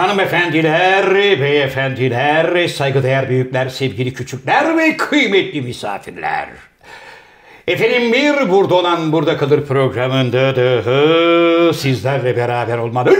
hanımefendiler, beyefendiler, saygıdeğer büyükler, sevgili küçükler ve kıymetli misafirler. Efendim bir burada olan burada kalır programında da sizlerle beraber olmanın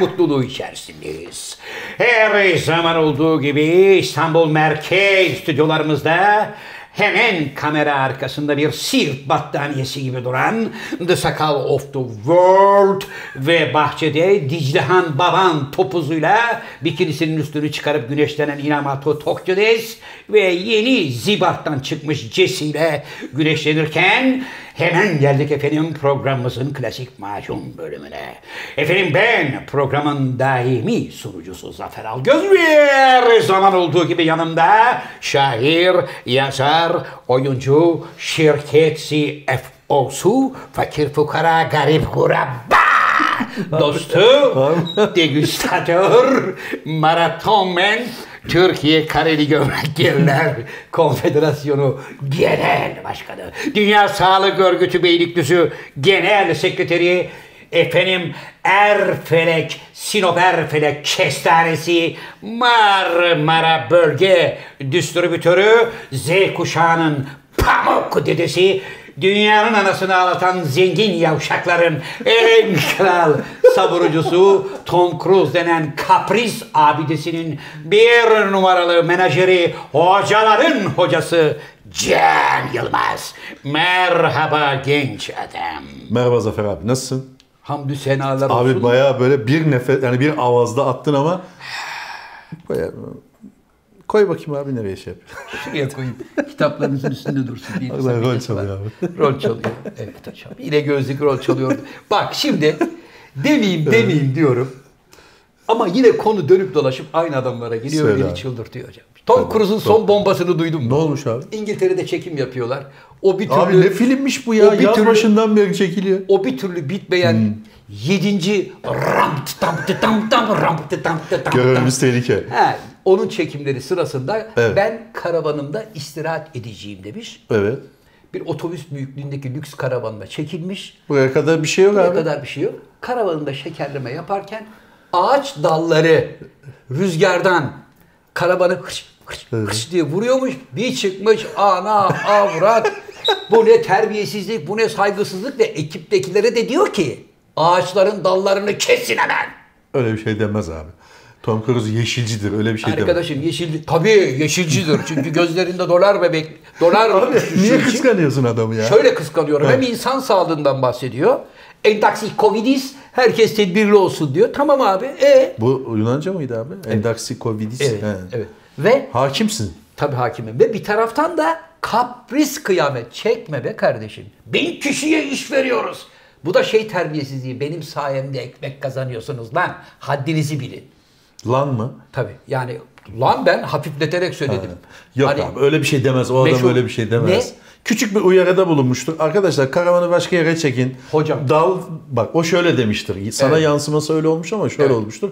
mutluluğu içerisindeyiz. Her zaman olduğu gibi İstanbul Merkez stüdyolarımızda hemen kamera arkasında bir sirt battaniyesi gibi duran The Sakal of the World ve bahçede Diclehan Baban topuzuyla bikinisinin üstünü çıkarıp güneşlenen Inamato Tokyo'des ve yeni Zibart'tan çıkmış Jesse ile güneşlenirken hemen geldik efendim programımızın klasik macun bölümüne. Efendim ben programın daimi sunucusu Zafer Algöz ve her zaman olduğu gibi yanımda şair, yazar, oyuncu, şirket CFO'su, fakir fukara, garip kurabba dostu, degüstatör, maratonmen, Türkiye Kareli Gömlek Giyerler Konfederasyonu Genel Başkanı, Dünya Sağlık Örgütü Beylikdüzü Genel Sekreteri, efendim Erfelek, Sinop Erfelek Kestanesi, Marmara Bölge Distribütörü, Z kuşağının pamuk dedesi, dünyanın anasını ağlatan zengin yavşakların en kral savurucusu Tom Cruise denen kapris abidesinin bir numaralı menajeri hocaların hocası Can Yılmaz. Merhaba genç adam. Merhaba Zafer abi nasılsın? Hamdü senalar olsun. Abi bayağı böyle bir nefes yani bir avazda attın ama bayağı koy bakayım abi nereye şey yap. Şuraya koyayım. Kitaplarınızın üstünde dursun. Bir sakıncası rol çalıyor abi. Rol çalıyor. Evet hocam. Yine gözlük rol çalıyordu. Bak şimdi demeyeyim demeyeyim diyorum. Ama yine konu dönüp dolaşıp aynı adamlara geliyor Söyle beni abi. çıldırtıyor hocam. Tom Cruise'un son bombasını duydun mu? Ne olmuş abi? İngiltere'de çekim yapıyorlar. O bir türlü Abi ne filmmiş bu ya? o bir Yaz türlü- başından beri çekiliyor. o bir türlü bitmeyen Hmm. yedinci ram tam tam tam ram tam tam Görevimiz tehlike. He, onun çekimleri sırasında Evet. ben karavanımda istirahat edeceğim demiş. Evet. Bir otobüs büyüklüğündeki lüks karavanla çekilmiş. Buraya kadar bir şey yok Ne abi. kadar bir şey yok. Karavanında şekerleme yaparken ağaç dalları rüzgardan karavanı hırç hırç hırç diye vuruyormuş. Bir çıkmış ana avrat. Bu ne terbiyesizlik, bu ne saygısızlık ve ekiptekilere de diyor ki ağaçların dallarını kesin hemen. Öyle bir şey demez abi. Tom Cruise yeşilcidir öyle bir şey demez. Arkadaşım yeşil tabii yeşilcidir. Çünkü gözlerinde dolar bebek dolar Abi niye kıskanıyorsun adamı ya? Şöyle kıskanıyorum. Hem insan sağlığından bahsediyor. Endaksi covidis herkes tedbirli olsun diyor. Tamam abi. E Bu Yunanca mıydı abi? Endaksikovidis. Evet. He. Evet. Ve Hakimsin. tabii hakimim. Ve bir taraftan da kapris kıyamet. Çekme be kardeşim. Bin kişiye iş veriyoruz. Bu da şey terbiyesizliği. Benim sayemde ekmek kazanıyorsunuz lan. Haddinizi bilin. Lan mı? Tabii yani lan ben hafifleterek söyledim. Yok Hani abi öyle bir şey demez. O adam Meşhur- öyle bir şey demez. Ne? Küçük bir uyarıda bulunmuştur. Arkadaşlar karavanı başka yere çekin. Hocam. Dal bak o şöyle demiştir. Sana Evet. yansıması öyle olmuş ama şöyle Evet. olmuştur.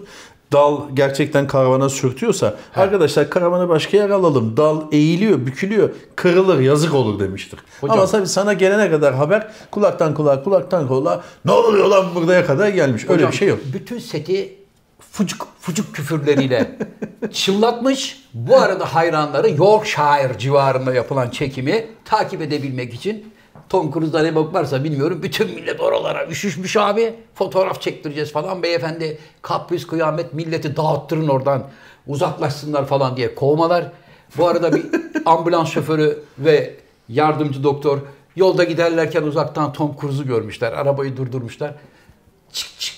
Dal gerçekten karavana sürtüyorsa arkadaşlar karavanı başka yere alalım. Dal eğiliyor, bükülüyor, kırılır, yazık olur demiştir. Hocam. Ama tabii sana gelene kadar haber kulaktan kulağa, kulaktan kulağa ne oluyor lan buraya kadar gelmiş. Öyle Hocam, bir şey yok. Bütün seti fucuk fucuk küfürleriyle çıllatmış. Bu arada hayranları Yorkshire civarında yapılan çekimi takip edebilmek için Tom Cruise'da ne bok varsa bilmiyorum. Bütün millet oralara üşüşmüş abi. Fotoğraf çektireceğiz falan. Beyefendi kapris kıyamet milleti dağıttırın oradan. Uzaklaşsınlar falan diye kovmalar. Bu arada bir ambulans şoförü ve yardımcı doktor yolda giderlerken uzaktan Tom Cruise'u görmüşler. Arabayı durdurmuşlar. Çık çık.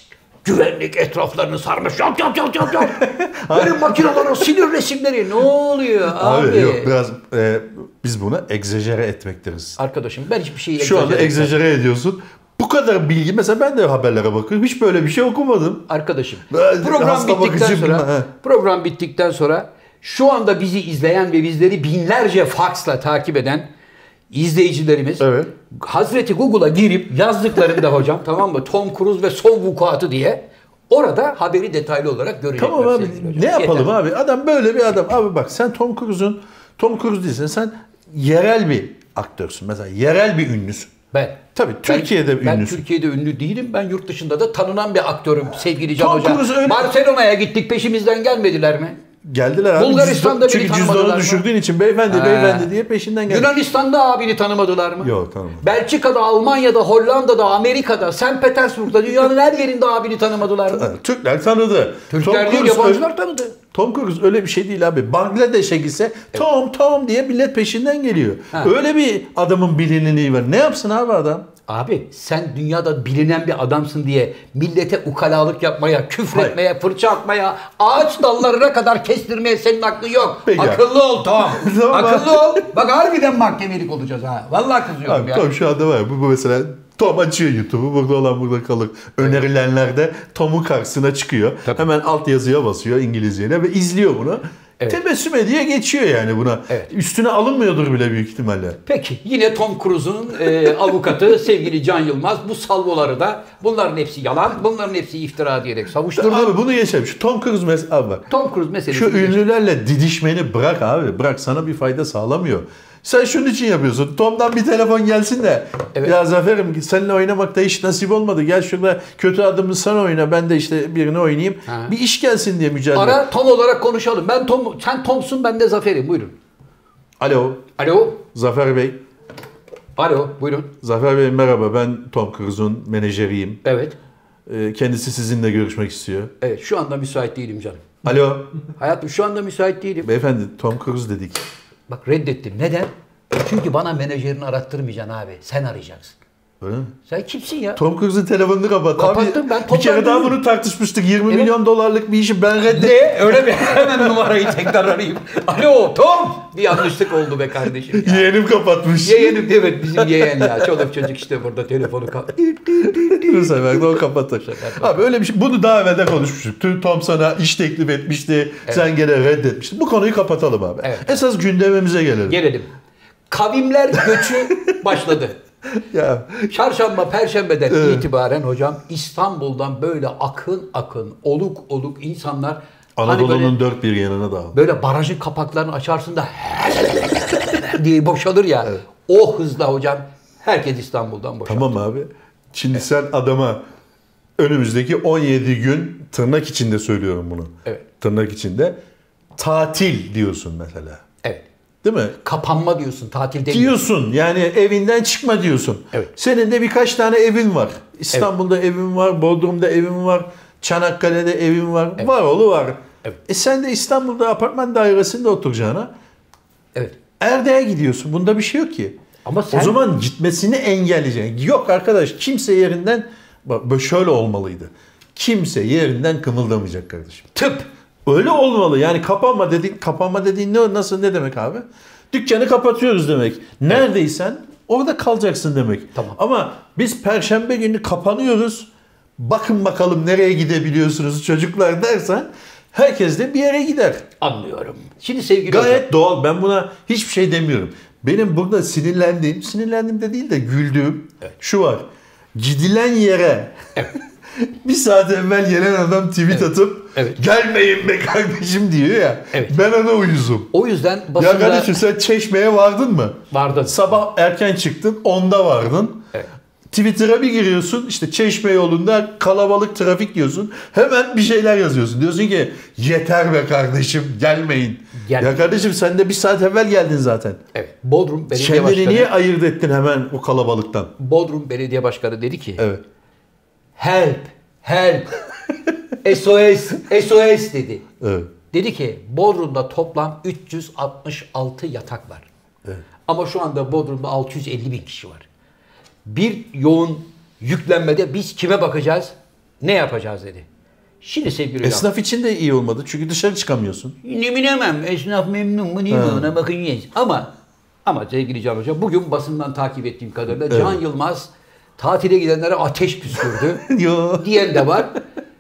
Güvenlik etraflarını sarmış. Yap yap yap yap yap. Böyle makinelerin sinir resimleri. Ne oluyor abi? Abi, yok biraz e, biz buna egzajere etmek deriz. Arkadaşım ben hiçbir şeyi Şu anda egzajere etmem. egzajere ediyorsun. Bu kadar bilgi mesela ben de haberlere bakıyorum. Hiç böyle bir şey okumadım. Arkadaşım Ben program bittikten sonra he. program bittikten sonra şu anda bizi izleyen ve bizleri binlerce faksla takip eden izleyicilerimiz Evet. Hazreti Google'a girip yazdıklarında hocam tamam mı Tom Cruise ve son vukuatı diye orada haberi detaylı olarak görecekler. Tamam abi ne yapalım Yeter. abi? Adam böyle bir adam. Abi bak sen Tom Cruise'un Tom Cruise değilsin. Sen yerel bir aktörsün. Mesela yerel bir ünlüsün. Ben. Tabii, Türkiye'de ben, Ben ünlüsün. Türkiye'de ünlü değilim. Ben yurt dışında da tanınan bir aktörüm sevgili Can Tom Hoca. Öyle- Barcelona'ya gittik peşimizden gelmediler mi? Geldiler abi. Bulgaristan'da Cüzdan- beni Çünkü tanımadılar cüzdanı mı? düşürdüğün için beyefendi beyefendi diye peşinden geldi. Yunanistan'da abini tanımadılar mı? Yok, tanımadım. Belçika'da, Almanya'da, Hollanda'da, Amerika'da, St. Petersburg'da dünyanın her yerinde abini tanımadılar mı? Türkler tanıdı. Türkler Tom değil Cruise yabancılar tanıdı. Tom Cruise öyle bir şey değil abi. Bangladeş'e gitse Tom Tom diye millet peşinden geliyor. Ha. Öyle bir adamın bilinirliği var. Ne yapsın abi adam? Abi sen dünyada bilinen bir adamsın diye millete ukalalık yapmaya, küfretmeye, fırça atmaya, ağaç dallarına kadar kestirmeye senin aklın yok. Peki. Akıllı ol Tom. Tamam. Akıllı ol. Bak harbiden mahkemelik olacağız ha. Vallahi kızıyorum Abi ya. Tom şu anda var. ya, Bu, bu mesela Tom açıyor YouTube'u. Burada olan burada kalır. Önerilenlerde Tom'un karşısına çıkıyor. Hemen alt yazıya basıyor İngilizceyle ve izliyor bunu. Evet. Tebessüm ediyor geçiyor yani buna. Evet. Üstüne alınmıyordur bile büyük ihtimalle. Peki yine Tom Cruise'un e, avukatı sevgili Can Yılmaz bu salvoları da bunların hepsi yalan, bunların hepsi iftira diyerek savuşturdu. Abi bunu geçelim. Şu Tom Cruise mesela abi bak. Tom Cruise meselesi. Şu ünlülerle didişmeni bırak abi. Bırak sana bir fayda sağlamıyor. Sen şunun için yapıyorsun. Tom'dan bir telefon gelsin de. Evet. Ya Zafer'im seninle oynamakta hiç nasip olmadı. Gel şurada kötü adımı sen oyna. Ben de işte birini oynayayım. Ha. Bir iş gelsin diye mücadele. Ara Tom olarak konuşalım. Ben Tom, sen Tom'sun ben de Zafer'im. Buyurun. Alo. Alo. Zafer Bey. Alo. Buyurun. Zafer Bey merhaba. Ben Tom Cruise'un menajeriyim. Evet. Ee, Kendisi sizinle görüşmek istiyor. Evet. Şu anda müsait değilim canım. Alo. Hayatım şu anda müsait değilim. Beyefendi Tom Cruise dedik. Bak reddettim. Neden? Çünkü bana menajerini arattırmayacaksın abi. Sen arayacaksın. Öyle mi? Sen kimsin ya? Tom Cruise'un telefonunu kapat. Kapattım, Abi, ben bir kere daha bunu tartışmıştık. 20 Evet. milyon dolarlık bir işi ben reddet. Ne? Öyle mi? Hemen numarayı tekrar arayayım. Alo Tom! Bir yanlışlık oldu be kardeşim ya. Yeğenim kapatmış. Yeğenim evet bizim yeğen ya. Çoluk çocuk işte burada telefonu kap. Bu sefer de o kapatır. Abi öyle bir şey. Bunu daha evvel de konuşmuştuk. Tüm Tom sana iş teklif etmişti. Sen gene reddetmiştin. Bu konuyu kapatalım abi. Evet. Esas gündemimize gelelim. Gelelim. Kavimler göçü başladı. Ya Çarşamba, perşembeden Evet. itibaren hocam İstanbul'dan böyle akın akın, oluk oluk insanlar hani Anadolu'nun böyle, dört bir yanına dağıldı. böyle barajın kapaklarını açarsın da diye boşalır ya. O hızla hocam herkes İstanbul'dan boşaldı. Tamam abi. Şimdi sen adama önümüzdeki 17 gün tırnak içinde söylüyorum bunu. Evet. Tırnak içinde tatil diyorsun mesela. Evet. Değil mi? Kapanma diyorsun, tatil değil. Diyorsun yani evinden çıkma diyorsun. Evet. Senin de birkaç tane evin var. İstanbul'da evin var, Bodrum'da evin var, Çanakkale'de evin var, var oğlu var. Evet. E sen de İstanbul'da apartman dairesinde oturacağına Evet. Erdek'e gidiyorsun. Bunda bir şey yok ki. Ama sen- O zaman gitmesini engelleyeceksin. Yok arkadaş kimse yerinden bak şöyle olmalıydı. Kimse yerinden kımıldamayacak kardeşim. Tıp. Öyle olmalı. Yani kapanma dediğin, kapanma dediğin ne nasıl ne demek abi? Dükkanı kapatıyoruz demek. Neredeysen orada kalacaksın demek. Tamam. Ama biz perşembe günü kapanıyoruz. Bakın bakalım nereye gidebiliyorsunuz çocuklar dersen herkes de bir yere gider. Anlıyorum. Şimdi sevgili hocam. Gayet doğal. Ben buna hiçbir şey demiyorum. Benim burada sinirlendiğim, sinirlendiğim de değil de güldüğüm şu var. Gidilen yere bir saat evvel gelen adam tweet atıp Evet. gelmeyin be kardeşim diyor ya. Evet. Ben ona uyuzum. O yüzden Ya basında kardeşim sen Çeşme'ye vardın mı? vardın. Sabah erken çıktın, 10'da vardın. Evet. Twitter'a bir giriyorsun işte Çeşme yolunda kalabalık trafik diyorsun. Hemen bir şeyler yazıyorsun. Diyorsun ki yeter be kardeşim gelmeyin. Gel. Ya kardeşim sen de bir saat evvel geldin zaten. Evet. Bodrum Belediye Kendini Başkanı. niye ayırt ettin hemen o kalabalıktan? Bodrum Belediye Başkanı dedi ki Evet. Help, help, SOS, SOS dedi. Evet. Dedi ki Bodrum'da toplam 366 yatak var. Ama şu anda Bodrum'da 650 bin kişi var. Bir yoğun yüklenmede biz kime bakacağız, ne yapacağız dedi. Şimdi sevgili hocam. Esnaf için de iyi olmadı çünkü dışarı çıkamıyorsun. Ne bilemem. Esnaf memnun mu değil mi ona bakacağız. Ama ama sevgili Can Hoca bugün basından takip ettiğim kadarıyla Can Yılmaz tatile gidenlere ateş püskürdü. Diyen de var.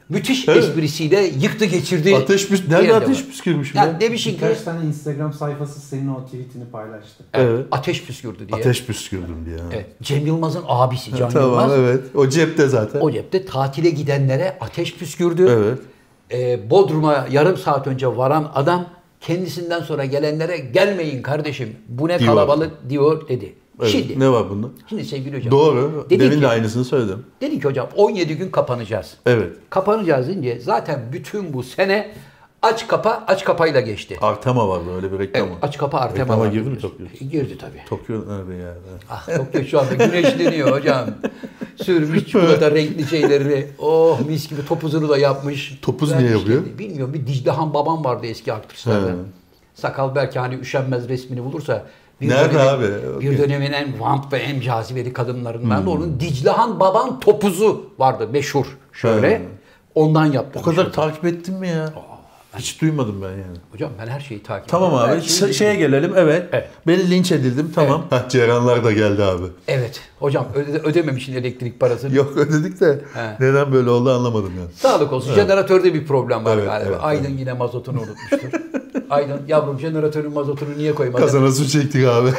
Müthiş esprisiyle yıktı geçirdi. Ateş püs- Nerede de ateş püskürmüş Ya ya? demişsin ki Birkaç tane Instagram sayfası senin o tweetini paylaştı. Evet. ateş püskürdü diye. Ateş püskürdüm diye. Evet. Cem Yılmaz'ın abisi Can Tamam Yılmaz. evet. O cepte zaten. O cepte tatile gidenlere ateş püskürdü. Evet. Ee, Bodrum'a yarım saat önce varan adam kendisinden sonra gelenlere gelmeyin kardeşim bu ne Diyor. kalabalık diyor dedi. Evet, Şimdi, ne var bunda? şimdi sevgili hocam. Doğru. Demin ki- de aynısını söyledim. Dedi ki hocam 17 gün kapanacağız. Evet. Kapanacağız deyince zaten bütün bu sene aç kapa aç kapayla geçti. Artema vardı öyle bir reklam Evet, aç kapa Artema Reklama var girdi mi. Tokyo? Girdi tabii. Tokyo nerede ya? Ah Tokyo şu anda güneşleniyor hocam. Sürmüş çikolata renkli şeyleri. Oh mis gibi topuzunu da yapmış. Topuz niye yapıyor? Bilmiyorum bir Diclehan babam vardı eski aktrislerden. Sakal belki hani üşenmez resmini bulursa. Nerede dönemin- abi? Bir dönemin en vamp ve en cazibeli kadınlarından Hmm. da onun Diclehan baban topuzu vardı meşhur. Şöyle. He. Ondan yaptım. O kadar takip ettin mi ya? Hiç duymadım ben yani. Hocam ben her şeyi takip Tamam ediyorum. abi Her şeyi şeye gelelim evet. Evet. Beni linç edildim tamam. Hah Ceyranlar da geldi abi. Evet. Hocam öde, ödememişsin elektrik parasını. Yok ödedik de He. neden böyle oldu anlamadım yani. Sağlık olsun. Jeneratörde bir problem var Evet, galiba. evet, Aydın yine mazotunu unutmuştur. Aydın yavrum jeneratörün mazotunu niye koymadın? Kazana su çektik abi.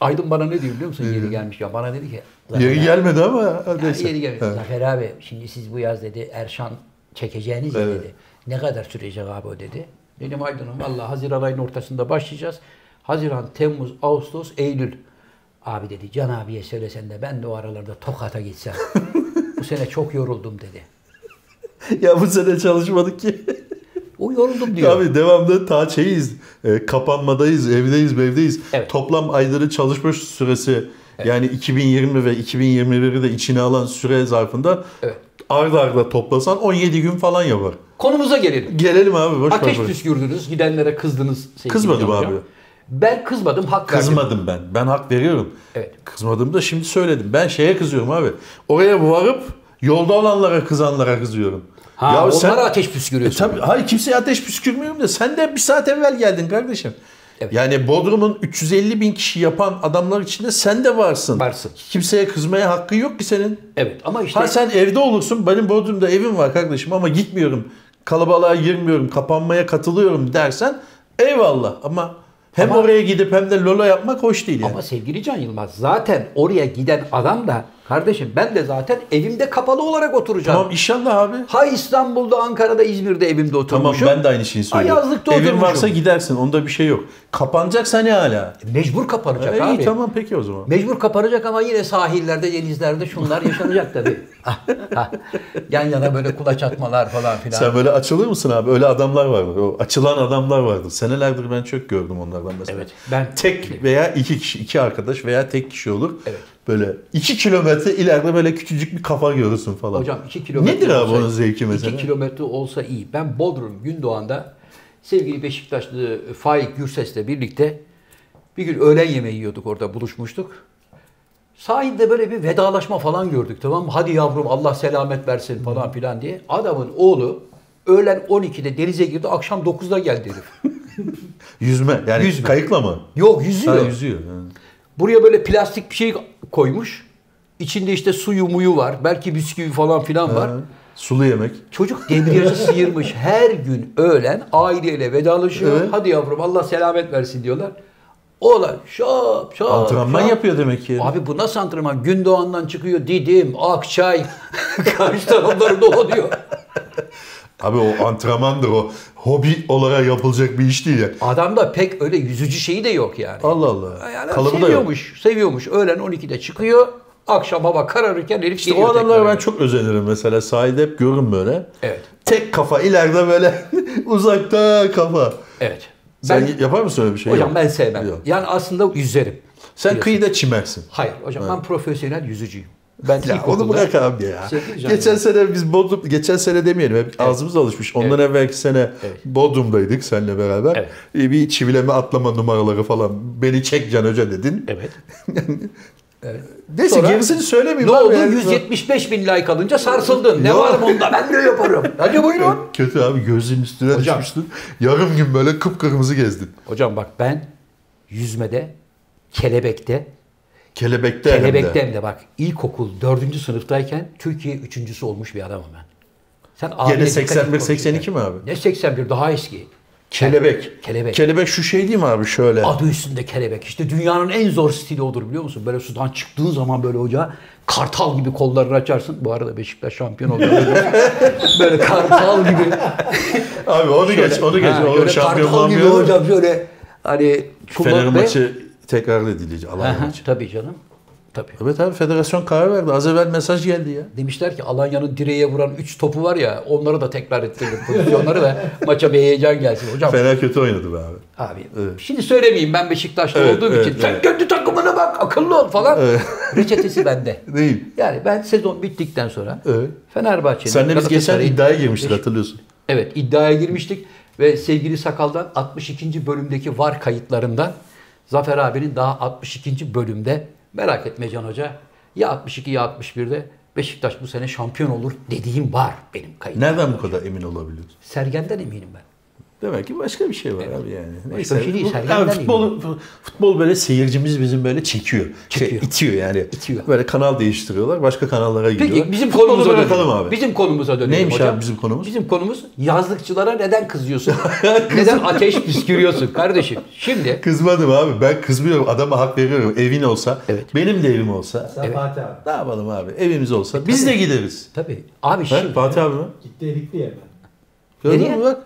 Aydın bana ne diyor biliyor musun? Yeri gelmiş ya. Bana dedi ki. "Zafer Yeri abi- gelmedi ama Ya neyse. yeri gelmiş. He. Zafer abi şimdi siz bu yaz dedi Erşan çekeceğiniz Evet. dedi. Ne kadar sürecek abi o dedi. Dedim Aydın'ım valla Haziran ayının ortasında başlayacağız. Haziran, Temmuz, Ağustos, Eylül. Abi dedi Can abiye söylesen de ben de o aralarda Tokat'a gitsem. bu sene çok yoruldum dedi. Ya bu sene çalışmadık ki. O yoruldum diyor. Abi devamlı ta şeyiz. e, kapanmadayız, evdeyiz, evdeyiz. Evet. Toplam ayları çalışma süresi yani 2020 ve 2021'i de içine alan süre zarfında Evet. arda arda toplasan 17 gün falan yapar. Konumuza gelelim. Gelelim abi boş. Ateş püskürdünüz, gidenlere kızdınız. Kızmadım abi. Ben kızmadım, hak verdim. Kızmadım ben. Ben hak veriyorum. Evet. Kızmadım da şimdi söyledim. Ben şeye kızıyorum abi. Oraya varıp yolda olanlara kızanlara kızıyorum. Ha, Ya onlara sen- ateş E püskürüyorsun. tabii, hayır kimseye ateş püskürmüyorum da sen de bir saat evvel geldin kardeşim. Evet. Yani Bodrum'un 350 bin kişi yapan adamlar içinde sen de varsın. Varsın. Kimseye kızmaya hakkın yok ki senin. Evet ama işte Ha sen evde olursun. Benim Bodrum'da evim var kardeşim ama gitmiyorum. Kalabalığa girmiyorum. Kapanmaya katılıyorum dersen eyvallah. Ama hem Ama- oraya gidip hem de lola yapmak hoş değil yani. ama sevgili Can Yılmaz zaten oraya giden adam da kardeşim ben de zaten evimde kapalı olarak oturacağım. Tamam inşallah abi. Ha İstanbul'da, Ankara'da, İzmir'de evimde Tamam oturmuşum. ben de aynı şeyi söylüyorum. yazlıkta Evin oturmuşum. varsa gidersin. Onda bir şey yok. Kapanacaksa ne hala? Mecbur kapanacak E, abi. iyi tamam peki o zaman. Mecbur kapanacak ama yine sahillerde, denizlerde şunlar yaşanacak tabii. Yan yana böyle kulaç atmalar falan filan. Sen böyle açılır mısın abi? Öyle adamlar vardır. O açılan adamlar vardır. Senelerdir ben çok gördüm onlardan mesela. Evet, ben- tek veya iki kişi, iki arkadaş veya tek kişi olur. Evet. Böyle iki kilometre ileride böyle küçücük bir kafa görürsün falan. Hocam 2 kilometre Nedir abi olsa- onun zevki mesela? 2 kilometre olsa iyi. Ben Bodrum Gündoğan'da sevgili Beşiktaşlı Faik Gürses'le birlikte bir gün öğlen yemeği yiyorduk orada buluşmuştuk. Sahilde böyle bir vedalaşma falan gördük tamam mı? Hadi yavrum Allah selamet versin falan filan diye. Adamın oğlu öğlen 12'de denize girdi akşam 9'da geldi herif. Yüzme. Yani Yüzme. kayıkla mı? Yok yüzüyor. Ha, yüzüyor. Ha. Buraya böyle plastik bir şey koymuş. İçinde işte suyu muyu var. Belki bisküvi falan filan var. Ha. Sulu yemek. Çocuk debriyajı sıyırmış. Her gün öğlen aileyle vedalaşıyor. Evet. Hadi yavrum Allah selamet versin diyorlar. Oğlan şap şap Antrenman şap. yapıyor demek ki. Abi bu nasıl antrenman? Gündoğan'dan çıkıyor Didim, Akçay. Karşı tarafları dolanıyor. Abi o antrenmandır o. Hobi olarak yapılacak bir iş değil ya. Adamda pek öyle yüzücü şeyi de yok yani. Allah Allah. Yani Kalıbı da yok. seviyormuş, seviyormuş. Öğlen 12'de çıkıyor. Akşam hava kararırken herif İşte geliyor o adamlara ben çok özenirim mesela. Sahilde hep görürüm böyle. Evet. Tek kafa ileride böyle uzakta kafa. Evet. Sen Ben, yapar mısın öyle bir şey? hocam Yok. ben sevmem. Yok. Yani aslında yüzerim. Sen Biliyorsun. kıyıda çimersin. Hayır hocam ben profesyonel yüzücüyüm. Ben Ya onu bırak abi ya. Canım. Geçen sene biz Bodrum, geçen sene demeyelim hep ağzımız alışmış. Ondan evvelki sene Evet. Bodrum'daydık seninle beraber. Evet. Ee, Bir çivileme atlama numaraları falan. Beni çek Can Hoca dedin. Evet. evet. Neyse Sonra- gerisini söylemeyeyim Ne oldu? yani. 175 bin like alınca sarsıldın. Ne var bunda? Ben de yaparım. Hadi buyurun. Kötü abi gözünün üstüne Hocam. düşmüştün. Yarım gün böyle kıpkırmızı gezdin. Hocam bak ben yüzmede, kelebekte, Kelebekte de. kelebekte hem de bak ilkokul 4. sınıftayken Türkiye üçüncüsü olmuş bir adamım ben. Sen Gene dikkat et 81 konuşurken. 82 mi abi? Ne 81 daha eski. Kelebek. Kelebek. Kelebek şu şey değil mi abi şöyle? Adı üstünde kelebek. İşte dünyanın en zor stili odur biliyor musun? Böyle sudan çıktığın zaman böyle hoca kartal gibi kollarını açarsın. Bu arada Beşiktaş şampiyon oldu. böyle kartal gibi. Abi onu geç onu geç. Ha, o şöyle şampiyon kartal gibi hocam şöyle Hani Fener maçı tekrar edilecek. Alanya maçı. Tabii canım. Tabii. Evet abi federasyon karar verdi. Az evvel mesaj geldi ya. Demişler ki Alanya'nın direğe vuran 3 topu var ya onları da tekrar ettirelim pozisyonları da maça bir heyecan gelsin. Hocam Fener kötü oynadı be abi. abi Evet. şimdi söylemeyeyim ben Beşiktaşlı Evet, olduğum evet, için sen evet. kendi takımına bak akıllı ol falan. Reçetesi bende. Değil. Yani ben sezon bittikten sonra Evet. Fenerbahçe'nin Senle biz geçen iddiaya girmiştik hatırlıyorsun. Evet iddiaya girmiştik ve sevgili Sakal'dan 62. bölümdeki var kayıtlarından Zafer abinin daha 62. bölümde merak etme Can Hoca ya 62 ya 61'de Beşiktaş bu sene şampiyon olur dediğim var benim kayıtım. Nereden bu kadar emin olabiliyorsun? Sergen'den eminim ben. Demek ki başka bir şey var abi yani. Başka bir şey değil, abi futbol, futbol böyle seyircimiz bizim böyle çekiyor. Çekiyor. Şey, itiyor yani. İtiyor. Böyle kanal değiştiriyorlar. Başka kanallara gidiyorlar. Peki bizim konumuza dönelim. abi. Bizim konumuza dönelim Neymiş hocam. abi bizim konumuz? Bizim konumuz yazlıkçılara neden kızıyorsun? neden ateş püskürüyorsun kardeşim? Şimdi Kızmadım abi. Ben kızmıyorum. Adama hak veriyorum. Evin olsa. Evet. Benim de evim olsa. Sen Fatih abi. Ne yapalım abi? Evimiz olsa. Biz de gideriz. tabii abi He, şimdi Fatih abi mi? Gitti Erikli'ye mi? Gördün Nereye? mü bak?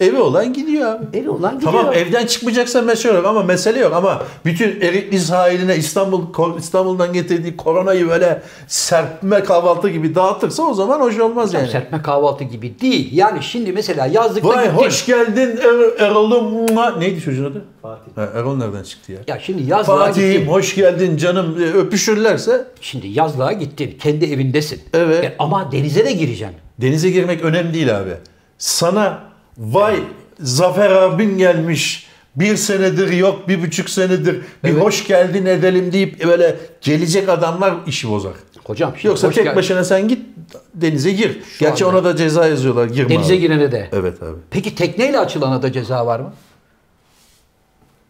Evi olan gidiyor abi. evi olan gidiyor. Tamam evden çıkmayacaksa yok ama mesele yok ama bütün Erikli sahiline İstanbul İstanbul'dan getirdiği koronayı böyle serpme kahvaltı gibi dağıtırsa o zaman hoş olmaz yani. serpme kahvaltı gibi değil. Yani şimdi mesela yazlıkta Vay gittin. hoş geldin er, Erol'um. Neydi çocuğun adı? Fatih. Ha, Erol nereden çıktı ya? Ya şimdi yazlığa Fatih'im gittin. hoş geldin canım e, öpüşürlerse Şimdi yazlığa gittin. Kendi evindesin. Evet. E, ama denize de gireceksin. denize girmek önemli değil abi. Sana vay Zafer abin gelmiş bir senedir yok bir buçuk senedir bir Evet. hoş geldin edelim deyip böyle gelecek adamlar işi bozar. Hocam şimdi Yoksa hoş tek geldin. başına sen git denize gir. Gerçi anda- ona da ceza yazıyorlar girme Denize abi. girene de. Evet abi. Peki tekneyle açılana da ceza var mı?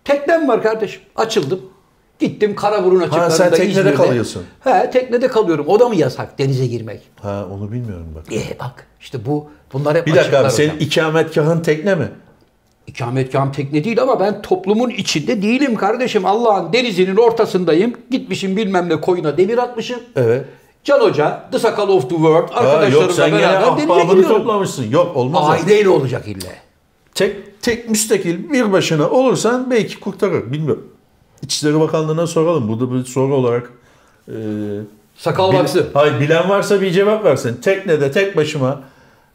Teknem var kardeşim. Açıldım. Gittim Karaburun açıklarında sen teknede İzmir'de. kalıyorsun. He teknede kalıyorum. O da mı yasak denize girmek? Ha onu bilmiyorum bak. E bak işte bu bunlar hep Bir dakika abi senin ikametgahın tekne mi? İkametgahım tekne değil ama ben toplumun içinde değilim kardeşim. Allah'ın denizinin ortasındayım. Gitmişim bilmem ne koyuna demir atmışım. Evet. Can Hoca, The Sakal of the World Ha, yok arkadaşlarımla sen gene beraber denize gidiyorum. toplamışsın. Yok olmaz. Aileyle olacak ille. Tek, tek müstakil bir başına olursan belki kurtarır. Bilmiyorum. İçişleri Bakanlığı'na soralım. Burada bir soru olarak. E, Sakal bil- hayır bilen varsa bir cevap versin. Teknede tek başıma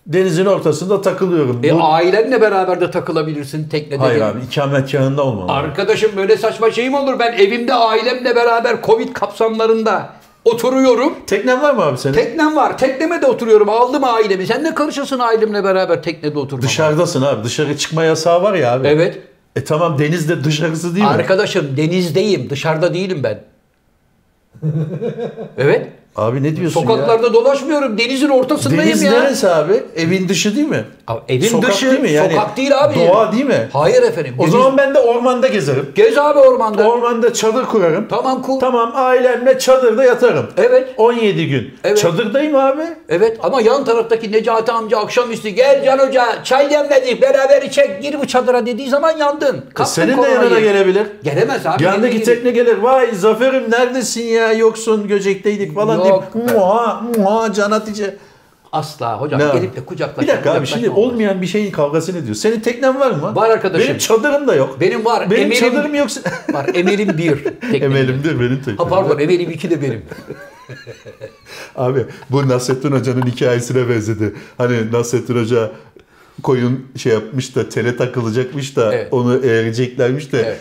denizin ortasında takılıyorum. E, Bu- ailenle beraber de takılabilirsin teknede. hayır değil. abi ikametgahında olmalı. Arkadaşım böyle saçma şey mi olur? Ben evimde ailemle beraber Covid kapsamlarında oturuyorum. Teknen var mı abi senin? Teknem var. Tekneme de oturuyorum. Aldım ailemi. Sen ne karışırsın ailemle beraber teknede oturmama? Dışarıdasın abi. Dışarı çıkma yasağı var ya abi. Evet. E tamam denizde dışarısı değil mi? Arkadaşım denizdeyim. Dışarıda değilim ben. evet. Abi ne diyorsun ya? Sokaklarda dolaşmıyorum. Denizin ortasındayım Deniz ya. neresi abi? Evin dışı değil mi? Abi evin Sokak dışı. değil mi? Yani sokak değil abi. Doğa değil mi? Hayır efendim. O deniz- zaman ben de ormanda gezerim. Gez abi ormanda. Ormanda çadır kurarım. Tamam kur. Tamam ailemle çadırda yatarım. Evet. 17 gün. Evet. Çadırdayım abi. Evet ama yan taraftaki Necati amca akşamüstü gel Can Hoca çay demledik beraber içek gir bu çadıra dediği zaman yandın. E senin de yanına gelebilir. Gelemez abi. Yanına tekne gelir. Vay Zafer'im neredesin ya? Yoksun Göcek'teydik falan deyip. Muha muha Can Hatice. Asla hocam Ne? gelip de kucaklaşan. Bir dakika abi kucaklaşma şimdi olmaz. olmayan bir şeyin kavgası ne diyor? Senin teknen var mı? Var arkadaşım. Benim çadırım da yok. Benim var. Benim Emelim- çadırım yoksa... Var emelim bir. teknem. Emelimdir benim teknem. Ha pardon emelim iki de benim. Abi bu Nasrettin Hoca'nın hikayesine benzedi. Hani Nasrettin Hoca koyun şey yapmış da tele takılacakmış da Evet. onu eğeceklermiş de Evet.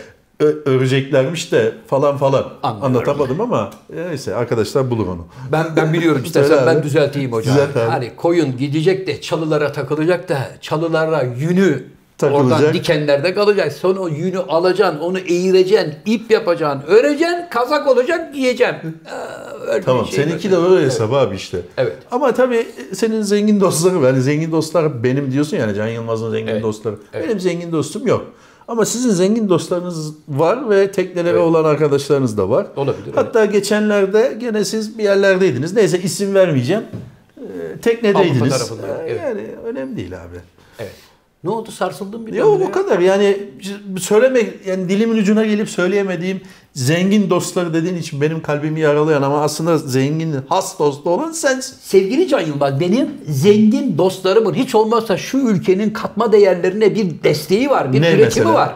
Öreceklermiş de falan falan. Anlıyorum. Anlatamadım ama neyse arkadaşlar bulur onu. Ben ben biliyorum istersen ben düzelteyim hocam. Düzelt abi. Hani koyun gidecek de çalılara takılacak da çalılara yünü Takılacak. oradan dikenlerde kalacak. Sonra o yünü alacaksın, onu eğireceksin, ip yapacaksın, öreceksin, kazak olacak, giyeceksin. Bir Tamam şey seninki böyle. de öyle hesabı abi işte. Evet. Ama tabii senin zengin dostları var. Yani zengin dostlar benim diyorsun yani Can Yılmaz'ın zengin Evet. dostları. Evet. Benim zengin dostum yok. Ama sizin zengin dostlarınız var ve tekneleri Evet. olan arkadaşlarınız da var. Olabilir, evet. Hatta geçenlerde gene siz bir yerlerdeydiniz. Neyse isim vermeyeceğim. Ee, teknedeydiniz. Avrupa tarafında, Ee, evet. Yani önemli değil abi. Evet. Ne oldu sarsıldın bir Yok o kadar yani söyleme yani dilimin ucuna gelip söyleyemediğim zengin dostları dediğin için benim kalbimi yaralayan ama aslında zengin has dostu olan sensin. Sevgili Can Yılmaz benim zengin dostlarımın hiç olmazsa şu ülkenin katma değerlerine bir desteği var, bir Ne üretimi mesela? var.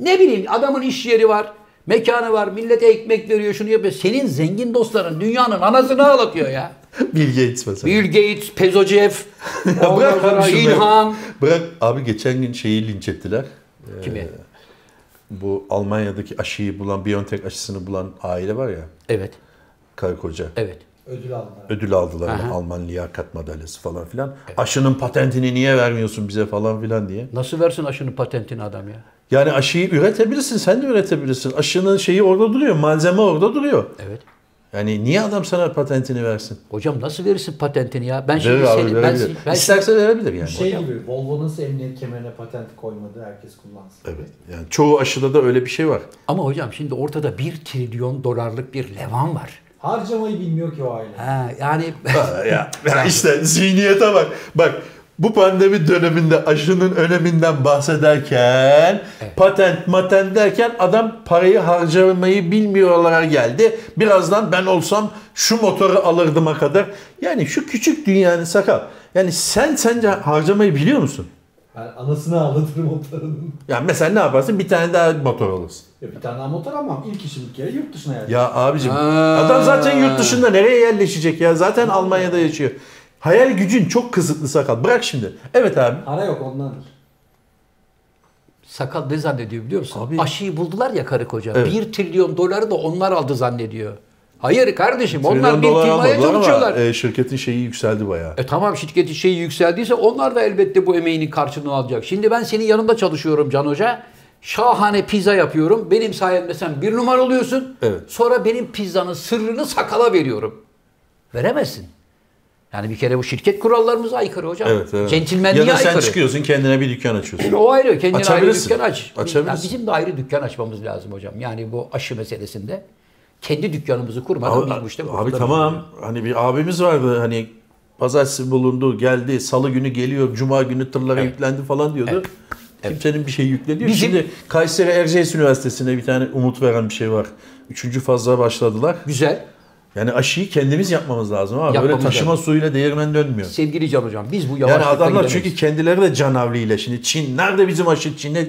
Ne bileyim adamın iş yeri var. Mekanı var. Millete ekmek veriyor. Şunu yapıyor. Senin zengin dostların dünyanın anasını ağlatıyor ya. Bill Gates mesela. Bill Gates, Pezocev, bırak sonra abi. İlhan. Bırak abi geçen gün şeyi linç ettiler. Kimi? Bu Almanya'daki aşıyı bulan, BioNTech aşısını bulan aile var ya. Evet. Karı koca. Evet. Ödül aldılar. Ödül aldılar. Aha. Alman liyakat madalyası falan filan. Aşının patentini niye vermiyorsun bize falan filan diye. Nasıl versin aşının patentini adam ya? Yani aşıyı üretebilirsin. Sen de üretebilirsin. Aşının şeyi orada duruyor. Malzeme orada duruyor. Evet. Yani niye adam sana patentini versin? Hocam nasıl verirsin patentini ya? Ben şimdi Verir abi seni, ben, verebilir. ben İsterse verebilir yani. Şey gibi Volvo nasıl emniyet kemerine patent koymadı herkes kullansın. Evet. Yani çoğu aşıda da öyle bir şey var. Ama hocam şimdi ortada bir trilyon dolarlık bir levan var. Harcamayı bilmiyor ki o aile. Ha, yani ya, ya işte zihniyete bak. Bak bu pandemi döneminde aşının öneminden bahsederken patent matent derken adam parayı harcamayı bilmiyorlara geldi. Birazdan ben olsam şu motoru alırdıma kadar. Yani şu küçük dünyanın sakal. Yani sen sence harcamayı biliyor musun? Ben anasını ağlatırım paranın. Yani mesela ne yaparsın? Bir tane daha motor alırsın. Ya bir tane daha motor almam. İlk işim bir kere yurt dışına yerleştim. Ya abicim Aa. adam zaten yurt dışında nereye yerleşecek ya? Zaten Almanya'da yaşıyor. Hayal gücün çok kısıtlı sakal. Bırak şimdi. Evet abi. Para yok ondandır. sakal ne zannediyor biliyor musun? Abi- Aşıyı buldular ya karı koca. Evet. Bir trilyon doları da onlar aldı zannediyor. Hayır kardeşim onlar Trilyon bir dolar firmaya ama, çalışıyorlar. e, şirketin şeyi yükseldi bayağı. E tamam şirketin şeyi yükseldiyse onlar da elbette bu emeğinin karşılığını alacak. Şimdi ben senin yanında çalışıyorum Can Hoca. Şahane pizza yapıyorum. Benim sayemde sen bir numara oluyorsun. Evet. Sonra benim pizzanın sırrını sakala veriyorum. Veremezsin. Yani bir kere bu şirket kurallarımıza aykırı hocam. Evet, evet. Centilmenliğe ya da sen aykırı. çıkıyorsun kendine bir dükkan açıyorsun. O ayrı. Kendine ayrı dükkan aç. Açabilirsin. Yani bizim de ayrı dükkan açmamız lazım hocam. Yani bu aşı meselesinde. Kendi dükkanımızı kurmadan Abi, biz bu işte abi tamam. Hani bir abimiz vardı hani pazartesi bulundu, geldi, salı günü geliyor, cuma günü tırlara yüklendi falan diyordu. Kimsenin bir şey yükledi yok. Bizim- Şimdi Kayseri Erciyes Üniversitesi'nde bir tane umut veren bir şey var. Üçüncü fazla başladılar. Güzel. Yani aşıyı kendimiz yapmamız lazım ama böyle taşıma lazım. suyla değirmen dönmüyor. Sevgili Can Hocam biz bu Yani yavaşlıkla adamlar gidemeyiz. çünkü kendileri de canavliyle. Şimdi Çin nerede bizim aşı Çin'e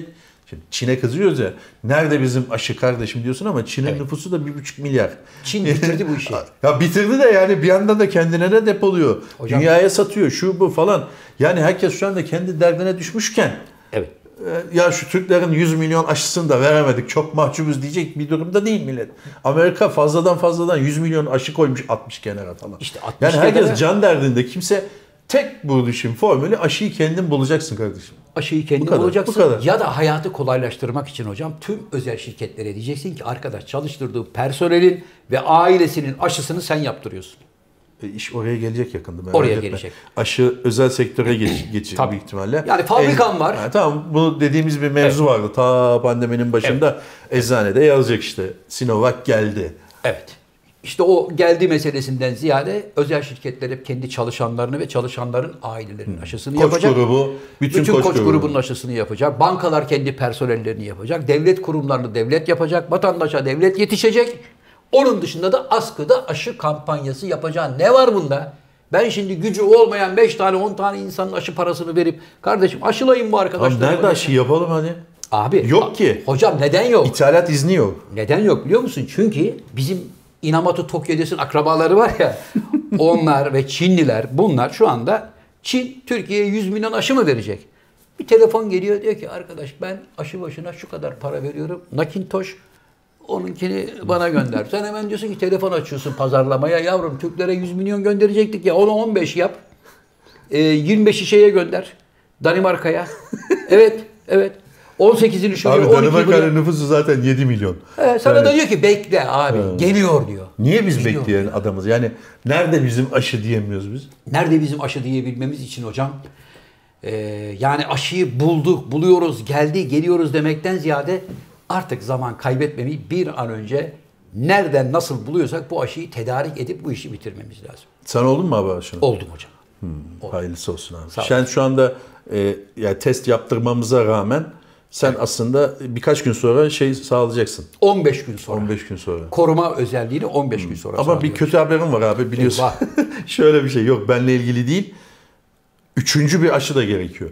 Şimdi Çin'e kızıyoruz ya. Nerede bizim aşı kardeşim diyorsun ama Çin'in nüfusu da bir buçuk milyar. Çin bitirdi bu işi. Ya bitirdi de yani bir yandan da kendine de depoluyor. Hocam- Dünyaya satıyor şu bu falan. Yani herkes şu anda kendi derdine düşmüşken Evet. E, ya şu Türklerin 100 milyon aşısını da veremedik çok mahcubuz diyecek bir durumda değil millet. Amerika fazladan fazladan 100 milyon aşı koymuş 60 kenara falan. İşte 60 yani herkes kenara- can derdinde kimse tek bu düşün formülü aşıyı kendin bulacaksın kardeşim. Aşıyı kendin Bu kadar, bulacaksın. bu kadar. Ya da hayatı kolaylaştırmak için hocam tüm özel şirketlere diyeceksin ki arkadaş çalıştırdığı personelin ve ailesinin aşısını sen yaptırıyorsun. E, iş oraya gelecek yakında. merak Oraya gelecek. Aşı özel sektöre geç, geçecek Tabii. büyük ihtimalle. Yani fabrikan var. Ha, tamam bunu dediğimiz bir mevzu vardı. Ta pandeminin başında eczanede yazacak işte. Sinovac geldi. Evet. İşte o geldi meselesinden ziyade özel şirketler hep kendi çalışanlarını ve çalışanların ailelerinin aşısını Koç yapacak. grubu, bütün, Bütün, koç, koç, grubu. grubunun aşısını yapacak. Bankalar kendi personellerini yapacak. Devlet kurumlarını devlet yapacak. Vatandaşa devlet yetişecek. Onun dışında da askıda aşı kampanyası yapacağın ne var bunda? Ben şimdi gücü olmayan 5 tane 10 tane insanın aşı parasını verip kardeşim aşılayın bu Abi arkadaşlar. nerede aşı yapalım hadi. Abi Yok ki. Hocam neden yok? İthalat izni yok. Neden yok biliyor musun? Çünkü bizim Inamoto Tokyo'dasın akrabaları var ya onlar ve Çinliler bunlar şu anda Çin Türkiye'ye 100 milyon aşı mı verecek? Bir telefon geliyor diyor ki arkadaş ben aşı başına şu kadar para veriyorum. Nakintosh onunkini bana gönder. Sen hemen diyorsun ki telefon açıyorsun pazarlamaya. Yavrum Türklere 100 milyon gönderecektik ya onu 15 yap. E, 25'i şeye gönder. Danimarka'ya. evet, evet. 18'ini şuraya, Abi 12'yi buraya. Danimarka'nın nüfusu zaten 7 milyon. Ee, sana Yani da diyor ki bekle abi. Geliyor diyor. Niye biz Geliyor. bekleyen adamız? Yani nerede bizim aşı diyemiyoruz biz? Nerede bizim aşı diyebilmemiz için hocam? Ee, yani aşıyı bulduk, buluyoruz, geldi, geliyoruz demekten ziyade artık zaman kaybetmemeyi bir an önce nereden nasıl buluyorsak bu aşıyı tedarik edip bu işi bitirmemiz lazım. Sen oldun mu abi aşını? Oldum hocam. Hayırlısı olsun abi. Sağ. Sen şu anda e, yani test yaptırmamıza rağmen sen aslında birkaç gün sonra şey sağlayacaksın. 15 gün sonra. 15 gün sonra. Koruma özelliğini 15 gün sonra Ama bir kötü haberim var abi biliyorsun. Eyvah. Şöyle bir şey yok benle ilgili değil. Üçüncü bir aşı da gerekiyor.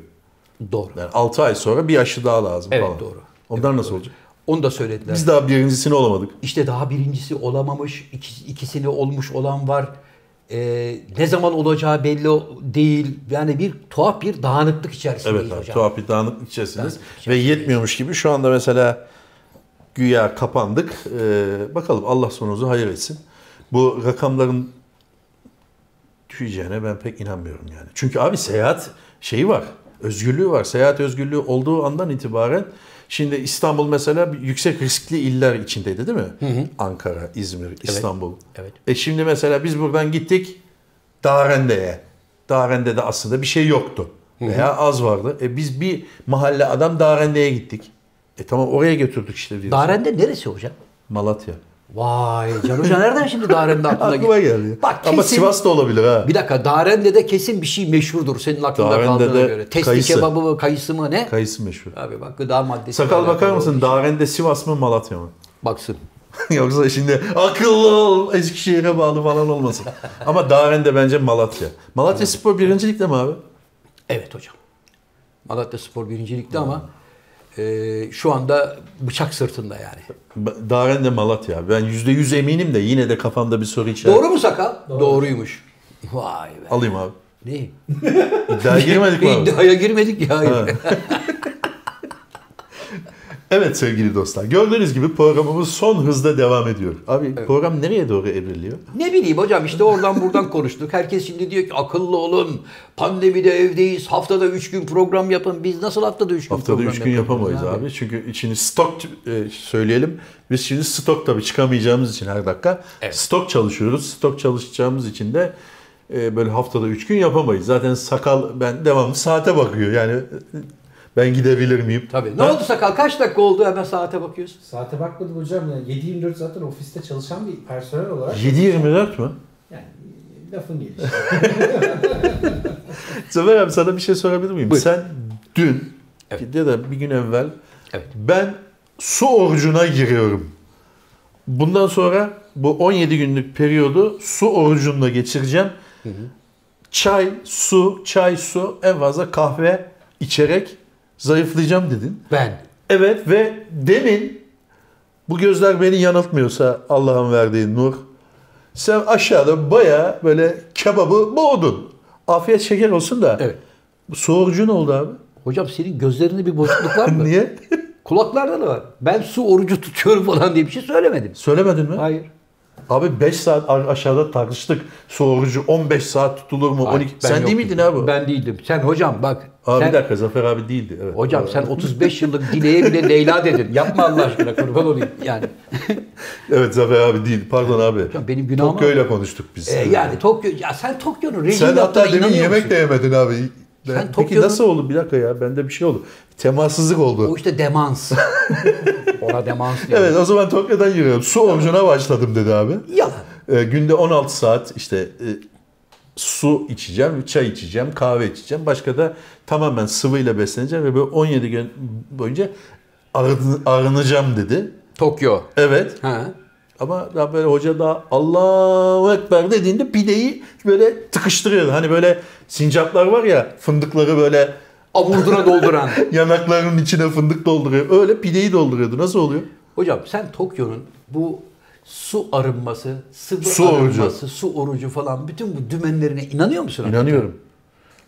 Doğru. Yani 6 ay sonra bir aşı daha lazım Evet falan. doğru. Onlar nasıl olacak? Onu da söylediler. Biz daha birincisini olamadık. İşte daha birincisi olamamış, iki, ikisini olmuş olan var. Ee, ne zaman olacağı belli değil. Yani bir tuhaf bir dağınıklık içerisindeyiz Evet abi, hocam. tuhaf bir dağınıklık içerisindeyiz. Dağınıklık Ve içerisindeyiz. yetmiyormuş gibi şu anda mesela güya kapandık. Ee, bakalım Allah sonumuzu hayır etsin. Bu rakamların düşeceğine ben pek inanmıyorum yani. Çünkü abi seyahat şeyi var. Özgürlüğü var. Seyahat özgürlüğü olduğu andan itibaren şimdi İstanbul mesela yüksek riskli iller içindeydi değil mi? Ankara, İzmir, İstanbul. evet. E şimdi mesela biz buradan gittik Darende'ye. Darende'de aslında bir şey yoktu. Veya az vardı. E biz bir mahalle adam Darende'ye gittik. E tamam oraya götürdük işte diyorsun. Darende neresi hocam? Malatya. Vay Can Hoca nereden şimdi Darende aklına Aklıma geldi? Bak Ama kesin- Sivas da olabilir ha. Bir dakika Darende'de kesin bir şey meşhurdur senin aklında Darende'de kaldığına göre. Testi kayısı. kebabı mı kayısı mı ne? Kayısı meşhur. Abi bak gıda maddesi. Sakal bakar mısın? Darende Sivas mı Malatya mı? Baksın. Yoksa şimdi akıllı ol Eskişehir'e bağlı falan olmasın. Ama Darende bence Malatya. Malatya Spor birincilikte mi abi? Evet hocam. Malatya Spor birincilikte ama e, şu anda bıçak sırtında yani. Darende Malatya. Ben %100 eminim de yine de kafamda bir soru işareti. Doğru mu sakal? Doğruymuş. Vay be. Alayım abi. Ne? İddiaya girmedik mi abi? İddiaya girmedik ya. Evet sevgili dostlar. Gördüğünüz gibi programımız son hızda devam ediyor. Abi program nereye doğru evriliyor? Ne bileyim hocam işte oradan buradan konuştuk. Herkes şimdi diyor ki akıllı olun. Pandemide evdeyiz. Haftada 3 gün program yapın. Biz nasıl haftada 3 gün Haftada program 3 gün yapamayız abi. Çünkü içini stok e, söyleyelim. Biz şimdi stok tabii çıkamayacağımız için her dakika Evet. stok çalışıyoruz. Stok çalışacağımız için de e, böyle haftada 3 gün yapamayız. Zaten sakal ben devamlı saate bakıyor. Yani e, ben gidebilir miyim? Tabii. Ne Ha? oldu sakal? Kaç dakika oldu? Hemen saate bakıyorsun. Saate bakmadım hocam ya. 7-24 zaten ofiste çalışan bir personel olarak. 7-24 mü? Yani lafın gelişi. Zafer abi sana bir şey sorabilir miyim? Buyur. Sen dün Evet. ya da bir gün evvel Evet. ben su orucuna giriyorum. Bundan sonra bu 17 günlük periyodu su orucunda geçireceğim. Çay, su, çay, su, en fazla kahve içerek zayıflayacağım dedin. Ben. Evet ve demin bu gözler beni yanıltmıyorsa Allah'ın verdiği nur. Sen aşağıda baya böyle kebabı boğdun. Afiyet şeker olsun da. Evet. Orucu ne oldu abi? Hocam senin gözlerinde bir bozukluk var mı? Niye? Kulaklarda da var. Ben su orucu tutuyorum falan diye bir şey söylemedim. Söylemedin mi? Hayır. Abi 5 saat aşağıda tartıştık. Su orucu 15 saat tutulur mu? Hayır, 12. ben Sen değil miydin abi? Ben değildim. Sen hocam bak. Abi sen, bir dakika Zafer abi değildi. Evet. Hocam sen 35 yıllık Dile'ye bile Leyla dedin. Yapma Allah aşkına kurban olayım. Yani. Evet Zafer abi değil. Pardon abi. Hocam benim günahım Tokyo'yla konuştuk biz. E, yani Tokyo, ya sen Tokyo'nun rejim Sen hatta demin yemek musun? de yemedin abi. Sen Peki nasıl oldu? Bir dakika ya bende bir şey oldu. Temassızlık oldu. O işte demans. Ona demans diyor. Evet o zaman Tokyo'dan yürüyorum. Su orucuna başladım dedi abi. Yalan. Ee, günde 16 saat işte e, su içeceğim, çay içeceğim, kahve içeceğim. Başka da tamamen sıvıyla besleneceğim ve böyle 17 gün boyunca arın- arınacağım dedi. Tokyo. Evet. Ha. Ama daha böyle hoca da Allahu Ekber dediğinde pideyi böyle tıkıştırıyor. Hani böyle sincaplar var ya fındıkları böyle Avurduna dolduran. yanaklarının içine fındık dolduruyor. Öyle pideyi dolduruyordu. Nasıl oluyor? Hocam sen Tokyo'nun bu su arınması, sıvı Su orucu. arınması, su orucu falan bütün bu dümenlerine inanıyor musun? İnanıyorum.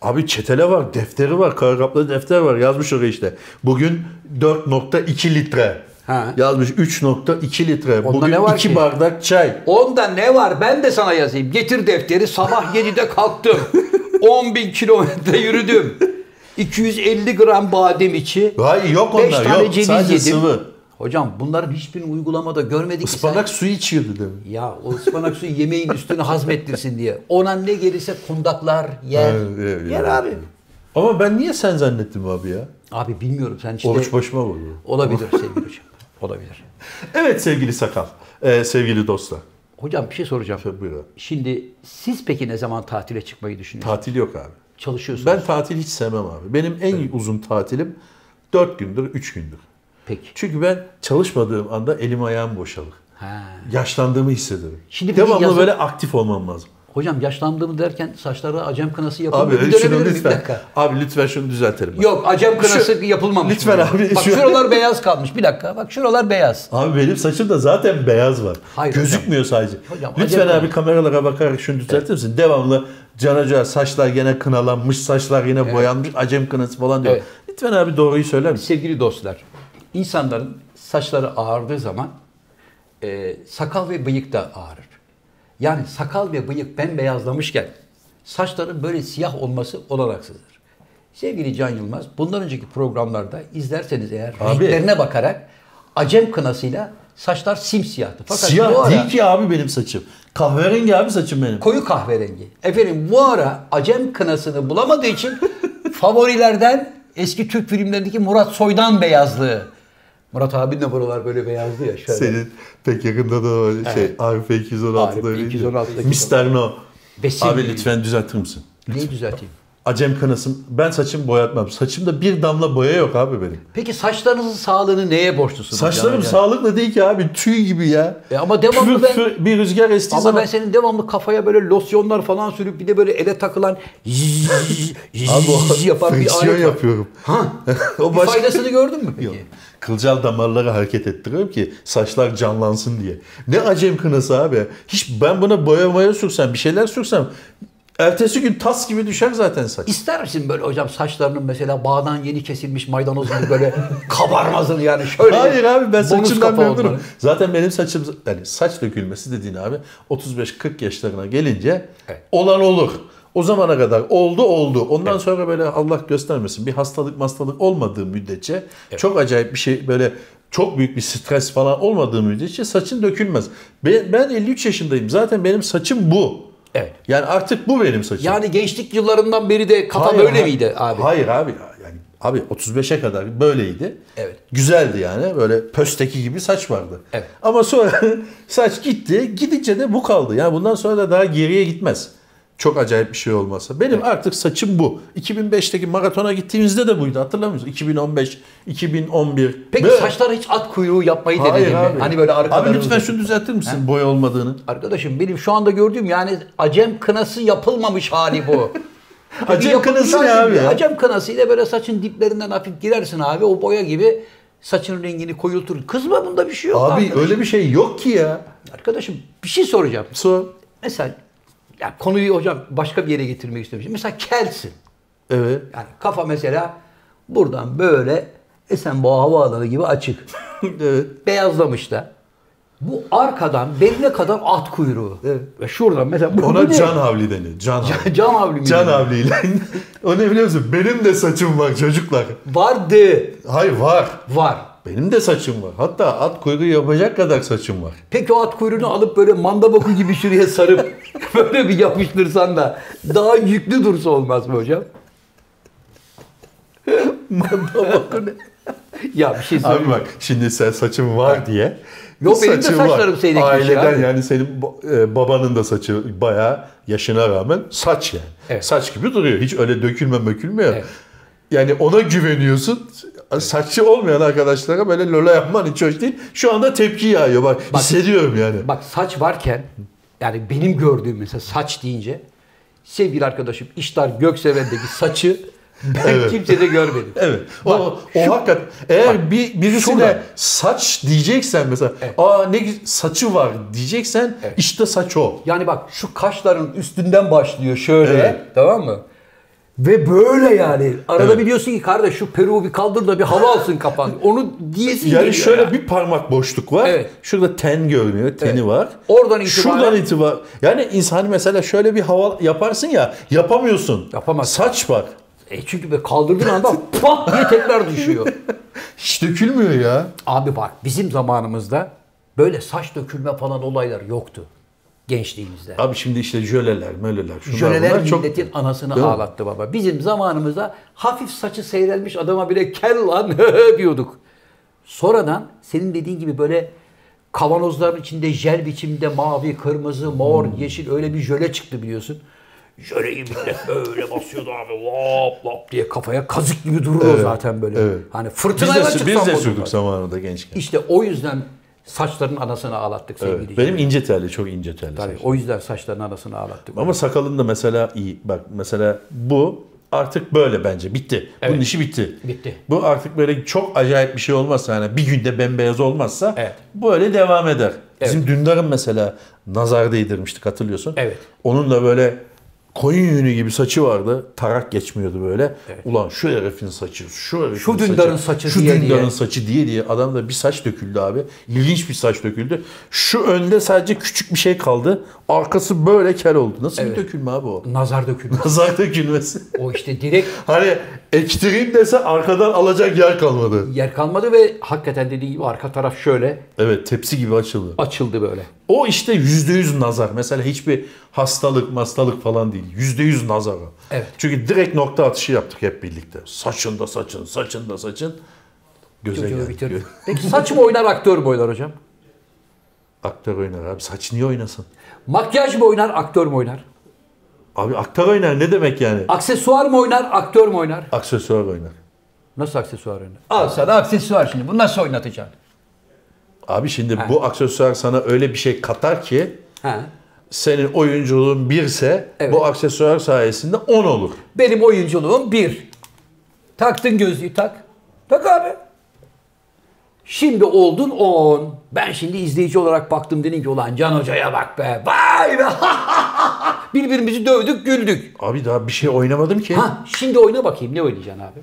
Abi çetele var, defteri var, kara kaplı defter var. Yazmış oraya işte. Bugün 4.2 litre. Ha. Yazmış 3.2 litre. Onda Bugün ne var 2 ki? bardak çay. Onda ne var? Ben de sana yazayım. Getir defteri. Sabah 7'de kalktım. 10 bin kilometre yürüdüm. 250 gram badem içi. Hayır yok 5 onlar tane yok. ceviz Sadece yedim. sıvı. Hocam bunların hiçbirini uygulamada görmedik ki sen. Ispanak suyu içiyordu demin. Ya o ıspanak suyu yemeğin üstüne hazmettirsin diye. Ona ne gelirse kundaklar yer. Evet, evet, yer evet. abi. Ama ben niye sen zannettim abi ya? Abi bilmiyorum sen işte... Oruç başıma vurdu. Olabilir sevgili hocam. Olabilir. Evet sevgili sakal. Ee, sevgili dostlar. Hocam bir şey soracağım. Buyur abi. Şimdi siz peki ne zaman tatile çıkmayı düşünüyorsunuz? Tatil yok abi. Çalışıyorsunuz. Ben tatil hiç sevmem abi. Benim en uzun tatilim 4 gündür, 3 gündür. Peki. Çünkü ben çalışmadığım anda elim ayağım boşalır. Ha. Yaşlandığımı hissederim. Şimdi Devamlı yazın- böyle aktif olmam lazım. Hocam yaşlandığımı derken saçlara acem kınası yapıldı. Abi bir şunu miyim? Bir lütfen. dakika. Abi lütfen şunu düzeltelim. Yok acem kınası Şu- yapılmamış. Lütfen abi, Bak şu- şuralar beyaz kalmış. Bir dakika. Bak şuralar beyaz. Abi benim saçımda zaten beyaz var. Hayır Gözükmüyor sadece. Hocam, Lütfen abi kameralara bakarak şunu düzeltir misin? Devamlı Can Hoca saçlar gene kınalanmış, saçlar yine boyanmış, acem kınası falan diyor. Evet. Lütfen abi doğruyu söyler misin? Sevgili dostlar, insanların saçları ağardığı zaman e, sakal ve bıyık da ağarır. Yani sakal ve bıyık bembeyazlamışken saçların böyle siyah olması olanaksızdır. Sevgili Can Yılmaz, bundan önceki programlarda izlerseniz eğer Abi. renklerine bakarak acem kınasıyla saçlar simsiyahtı. Fakat bu Siyah ara değil ki abi benim saçım. Kahverengi abi saçım benim. koyu kahverengi. Efendim bu ara acem kınasını bulamadığı için favorilerden eski Türk filmlerindeki Murat Soydan beyazlığı. Murat abinin de buralar böyle beyazdı ya şöyle. Senin pek yakında da var şey Arif 216'da Arif öyle 216'daki Mr. No. Sevgili- Abi lütfen düzeltir misin? Neyi düzelteyim? Acem kınasım. Ben saçımı boyatmam. Saçımda bir damla boya yok abi benim. Peki saçlarınızın sağlığını neye borçlusunuz? Saçlarım Hocam? sağlıklı değil ki abi. Tüy gibi ya. E ama devamlı Pür ben- pür bir rüzgar estiği Ama zaman. ben senin devamlı kafaya böyle losyonlar falan sürüp bir de böyle ele takılan zzz, Abi o yapan bir alet yapıyorum. Ha? O bir başka- faydasını gördün mü peki? Yok. Kılcal damarları hareket ettiriyorum ki saçlar canlansın diye. Ne acem kınası abi. Hiç ben buna boya boya sürsem, bir şeyler sürsem ertesi gün tas gibi düşer zaten saç. İster misin böyle hocam saçlarının mesela bağdan yeni kesilmiş maydanoz gibi böyle kabarmasını yani şöyle. Hayır abi ben saçımdan memnunum. Zaten benim saçım yani saç dökülmesi dediğin abi 35-40 yaşlarına gelince Evet. olan olur. O zamana kadar oldu oldu. Ondan sonra böyle Allah göstermesin bir hastalık hastalık olmadığı müddetçe çok acayip bir şey böyle çok büyük bir stres falan olmadığı müddetçe saçın dökülmez. Ben, ben 53 yaşındayım. Zaten benim saçım bu. Evet. Yani artık bu benim saçım. Yani gençlik yıllarından beri de kafa Hayır, böyle hayır. miydi abi? Hayır abi. Yani abi 35'e kadar böyleydi. Evet. Güzeldi yani. Böyle pösteki gibi saç vardı. Evet. Ama sonra saç gitti. Gidince de bu kaldı. Yani bundan sonra da daha geriye gitmez. Çok acayip bir şey olmasa. Benim artık saçım bu. 2005'teki maratona gittiğimizde de buydu. Hatırlamıyor musun? 2015, 2011. Peki Böyle- saçlara hiç at kuyruğu yapmayı Hayır denedin mi? abi. Hani böyle arkadan Abi lütfen şunu düzeltir misin boya olmadığını? Arkadaşım benim şu anda gördüğüm yani acem kınası yapılmamış hali bu. Acem kınası ne abi ya? Acem kınasıyla böyle saçın diplerinden hafif girersin abi o boya gibi saçın rengini koyultur. Kızma bunda bir şey yok. Abi arkadaşım. öyle bir şey yok ki ya. Arkadaşım bir şey soracağım. Sor. Mesela ya konuyu hocam başka bir yere getirmek istemişim. Mesela kelsin. Evet. Yani kafa mesela buradan böyle Esenboğa Havaalanı gibi açık. evet. Beyazlamış da. Bu arkadan beline kadar at kuyruğu. Evet. Ve şuradan mesela bu, bu Ona ne? can havli deniyor. Can havli. Can havli mi? Can havliyle. o ne biliyor musun? Benim de saçım var çocuklar. Vardı. Hayır var. Var. Benim de saçım var. Hatta at kuyruğu yapacak kadar saçım var. Peki o at kuyruğunu alıp böyle manda boku gibi şuraya sarıp böyle bir yapıştırsan da daha yüklü dursa olmaz mı hocam? manda boku ne? ya bir şey söyleyeyim. Abi bak şimdi sen saçım var diye. Yok, benim de saçım var. saçlarım seyrek bir şey Aileden abi. yani senin e, babanın da saçı bayağı yaşına rağmen saç yani. Evet. Saç gibi duruyor. Hiç öyle dökülme mökülmüyor. Evet. Yani ona güveniyorsun. Saçlı olmayan arkadaşlara böyle lola yapman hiç hoş değil. Şu anda tepki yağıyor. Bak, hissediyorum yani. Bak saç varken yani benim gördüğüm mesela saç deyince sevgili arkadaşım İştar Gökseven'deki saçı ben Evet. kimsede görmedim. Evet. Bak, o, o şu- hakikaten eğer bir birisine şurada. saç diyeceksen mesela Evet. aa ne saçı var diyeceksen işte saç o. Yani bak şu kaşların üstünden başlıyor şöyle Evet. tamam mı? Ve böyle yani. Arada Evet. biliyorsun ki kardeş şu peruğu bir kaldır da bir hava alsın kafan. Onu diyesin Yani şöyle ya. bir parmak boşluk var. Evet. Şurada ten görünüyor. Teni Evet. var. Oradan itibaren- Şuradan itibar. Yani insan mesela şöyle bir hava yaparsın ya yapamıyorsun. Yapamazsın. Saç var. E çünkü böyle kaldırdığın anda pat diye tekrar düşüyor. Hiç dökülmüyor ya. Abi bak bizim zamanımızda böyle saç dökülme falan olaylar yoktu. Gençliğimizde. Abi şimdi işte jöleler, möleler. Şunlar Jöleler bunlar çok- milletin anasını Değil mi? ağlattı baba. Bizim zamanımızda hafif saçı seyrelmiş adama bile kel lan diyorduk. Sonradan senin dediğin gibi böyle kavanozların içinde jel biçimde mavi, kırmızı, mor, Hmm. yeşil öyle bir jöle çıktı biliyorsun. Jöleyi millet böyle basıyordu abi lap lap diye kafaya kazık gibi duruyor Evet, zaten böyle. evet. Hani Biz fırtınayla de, çıksam biz de sürdük zamanında gençken. İşte o yüzden Saçların anasını ağlattık sevgili Evet, benim ince telli, çok ince telli. Tabii, saç. o yüzden saçların anasını ağlattık. Ama sakalın da mesela iyi. Bak mesela bu artık böyle bence. Bitti. Bunun Evet. işi bitti. Bitti. Bu artık böyle çok acayip bir şey olmazsa yani bir günde bembeyaz olmazsa Evet. böyle devam eder. Bizim Dündar'ın mesela nazar değdirmiştik hatırlıyorsun. Evet. Onun da böyle koyun yünü gibi saçı vardı. Tarak geçmiyordu böyle. Ulan şu herifin saçı, şu herifin Şu Dündar'ın saçı şu diye Dündar'ın diye. saçı diye diye adamda bir saç döküldü abi. İlginç bir saç döküldü. Şu önde sadece küçük bir şey kaldı. Arkası böyle kel oldu. Nasıl Evet. bir dökülme abi o? Nazar dökülmüş. Nazar dökülmesi. o işte direkt Hani ektireyim dese arkadan alacak yer kalmadı. yer kalmadı ve hakikaten dediği gibi arka taraf şöyle Evet tepsi gibi açıldı. açıldı böyle. O işte yüzde yüz nazar. Mesela hiçbir hastalık hastalık falan değil. Yüzde yüz nazar o. Evet. Çünkü direkt nokta atışı yaptık hep birlikte. Saçında saçın, saçında saçın. Göze Çocuğu geldi. Peki saç mı oynar aktör mü oynar hocam? Aktör oynar abi. Saç niye oynasın? Makyaj mı oynar aktör mü oynar? Abi aktör oynar ne demek yani? Aksesuar mı oynar aktör mü oynar? Aksesuar oynar. Nasıl aksesuar oynar? Al sana aksesuar şimdi. Bunu nasıl oynatacaksın? Abi şimdi bu aksesuar sana öyle bir şey katar ki Ha. senin oyunculuğun birse Evet. bu aksesuar sayesinde 10 olur. Benim oyunculuğum bir. Taktın gözlüğü tak. Tak abi. Şimdi oldun 10. Ben şimdi izleyici olarak baktım dedim ki ulan Can Hoca'ya bak be. Vay be. Birbirimizi dövdük güldük. Abi daha bir şey oynamadım ki. Ha şimdi oyna bakayım ne oynayacaksın abi?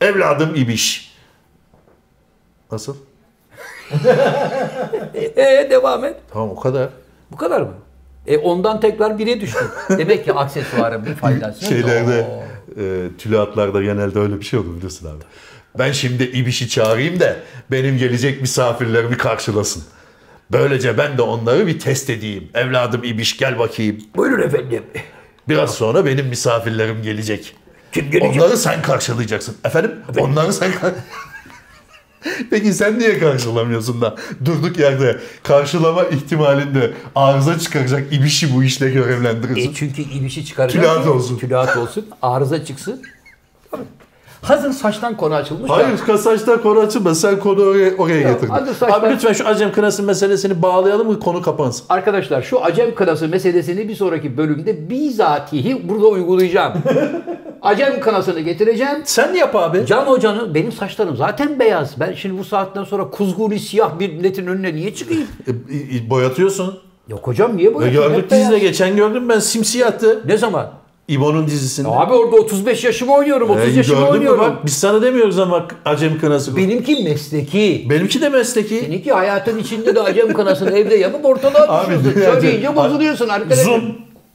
Evladım ibiş. Nasıl? Ee devam et. Tamam o kadar. Bu kadar mı? E ondan tekrar bire düştün. Demek ki aksesuarın bir faydası yok. Şeylerde, e, tülatlarda genelde öyle bir şey olur biliyorsun abi. Ben şimdi ibişi çağırayım da benim gelecek misafirlerimi karşılasın. Böylece ben de onları bir test edeyim. Evladım ibiş gel bakayım. Buyurun efendim. Biraz sonra benim misafirlerim gelecek. Kim gelecek? Onları sen karşılayacaksın. Efendim? Onları sen kar- Peki sen niye karşılamıyorsun da durduk yerde karşılama ihtimalinde arıza çıkaracak ibişi bu işle görevlendirirsin? E çünkü ibişi çıkaracak. Tülahat olsun. Tülahat olsun. Arıza çıksın. Hazır saçtan konu açılmış. ya. Hayır kasaçta konu açılma. Sen konu oraya, oraya getirdin. hadi saçlar- Abi lütfen şu acem kınası meselesini bağlayalım mı konu kapansın. Arkadaşlar şu acem kınası meselesini bir sonraki bölümde bizatihi burada uygulayacağım. acem kınasını getireceğim. Sen yap abi. Can Hoca'nın benim saçlarım zaten beyaz. Ben şimdi bu saatten sonra kuzguli siyah bir milletin önüne niye çıkayım? E, e, boyatıyorsun. Yok hocam niye E, böyle? gördük dizide geçen gördüm ben simsiyahtı. Ne zaman? İbo'nun dizisinde. Abi orada 35 yaşımı oynuyorum, 30 E, yaşımı gördün mü oynuyorum. bak biz sana demiyoruz ama acem kınası. Benimki mesleki. Benimki de mesleki. Seninki hayatın içinde de acem kınasını evde yapıp ortalığa atıyorsun. dünya- Söyleyince bozuluyorsun arkadaşlar. Zoom.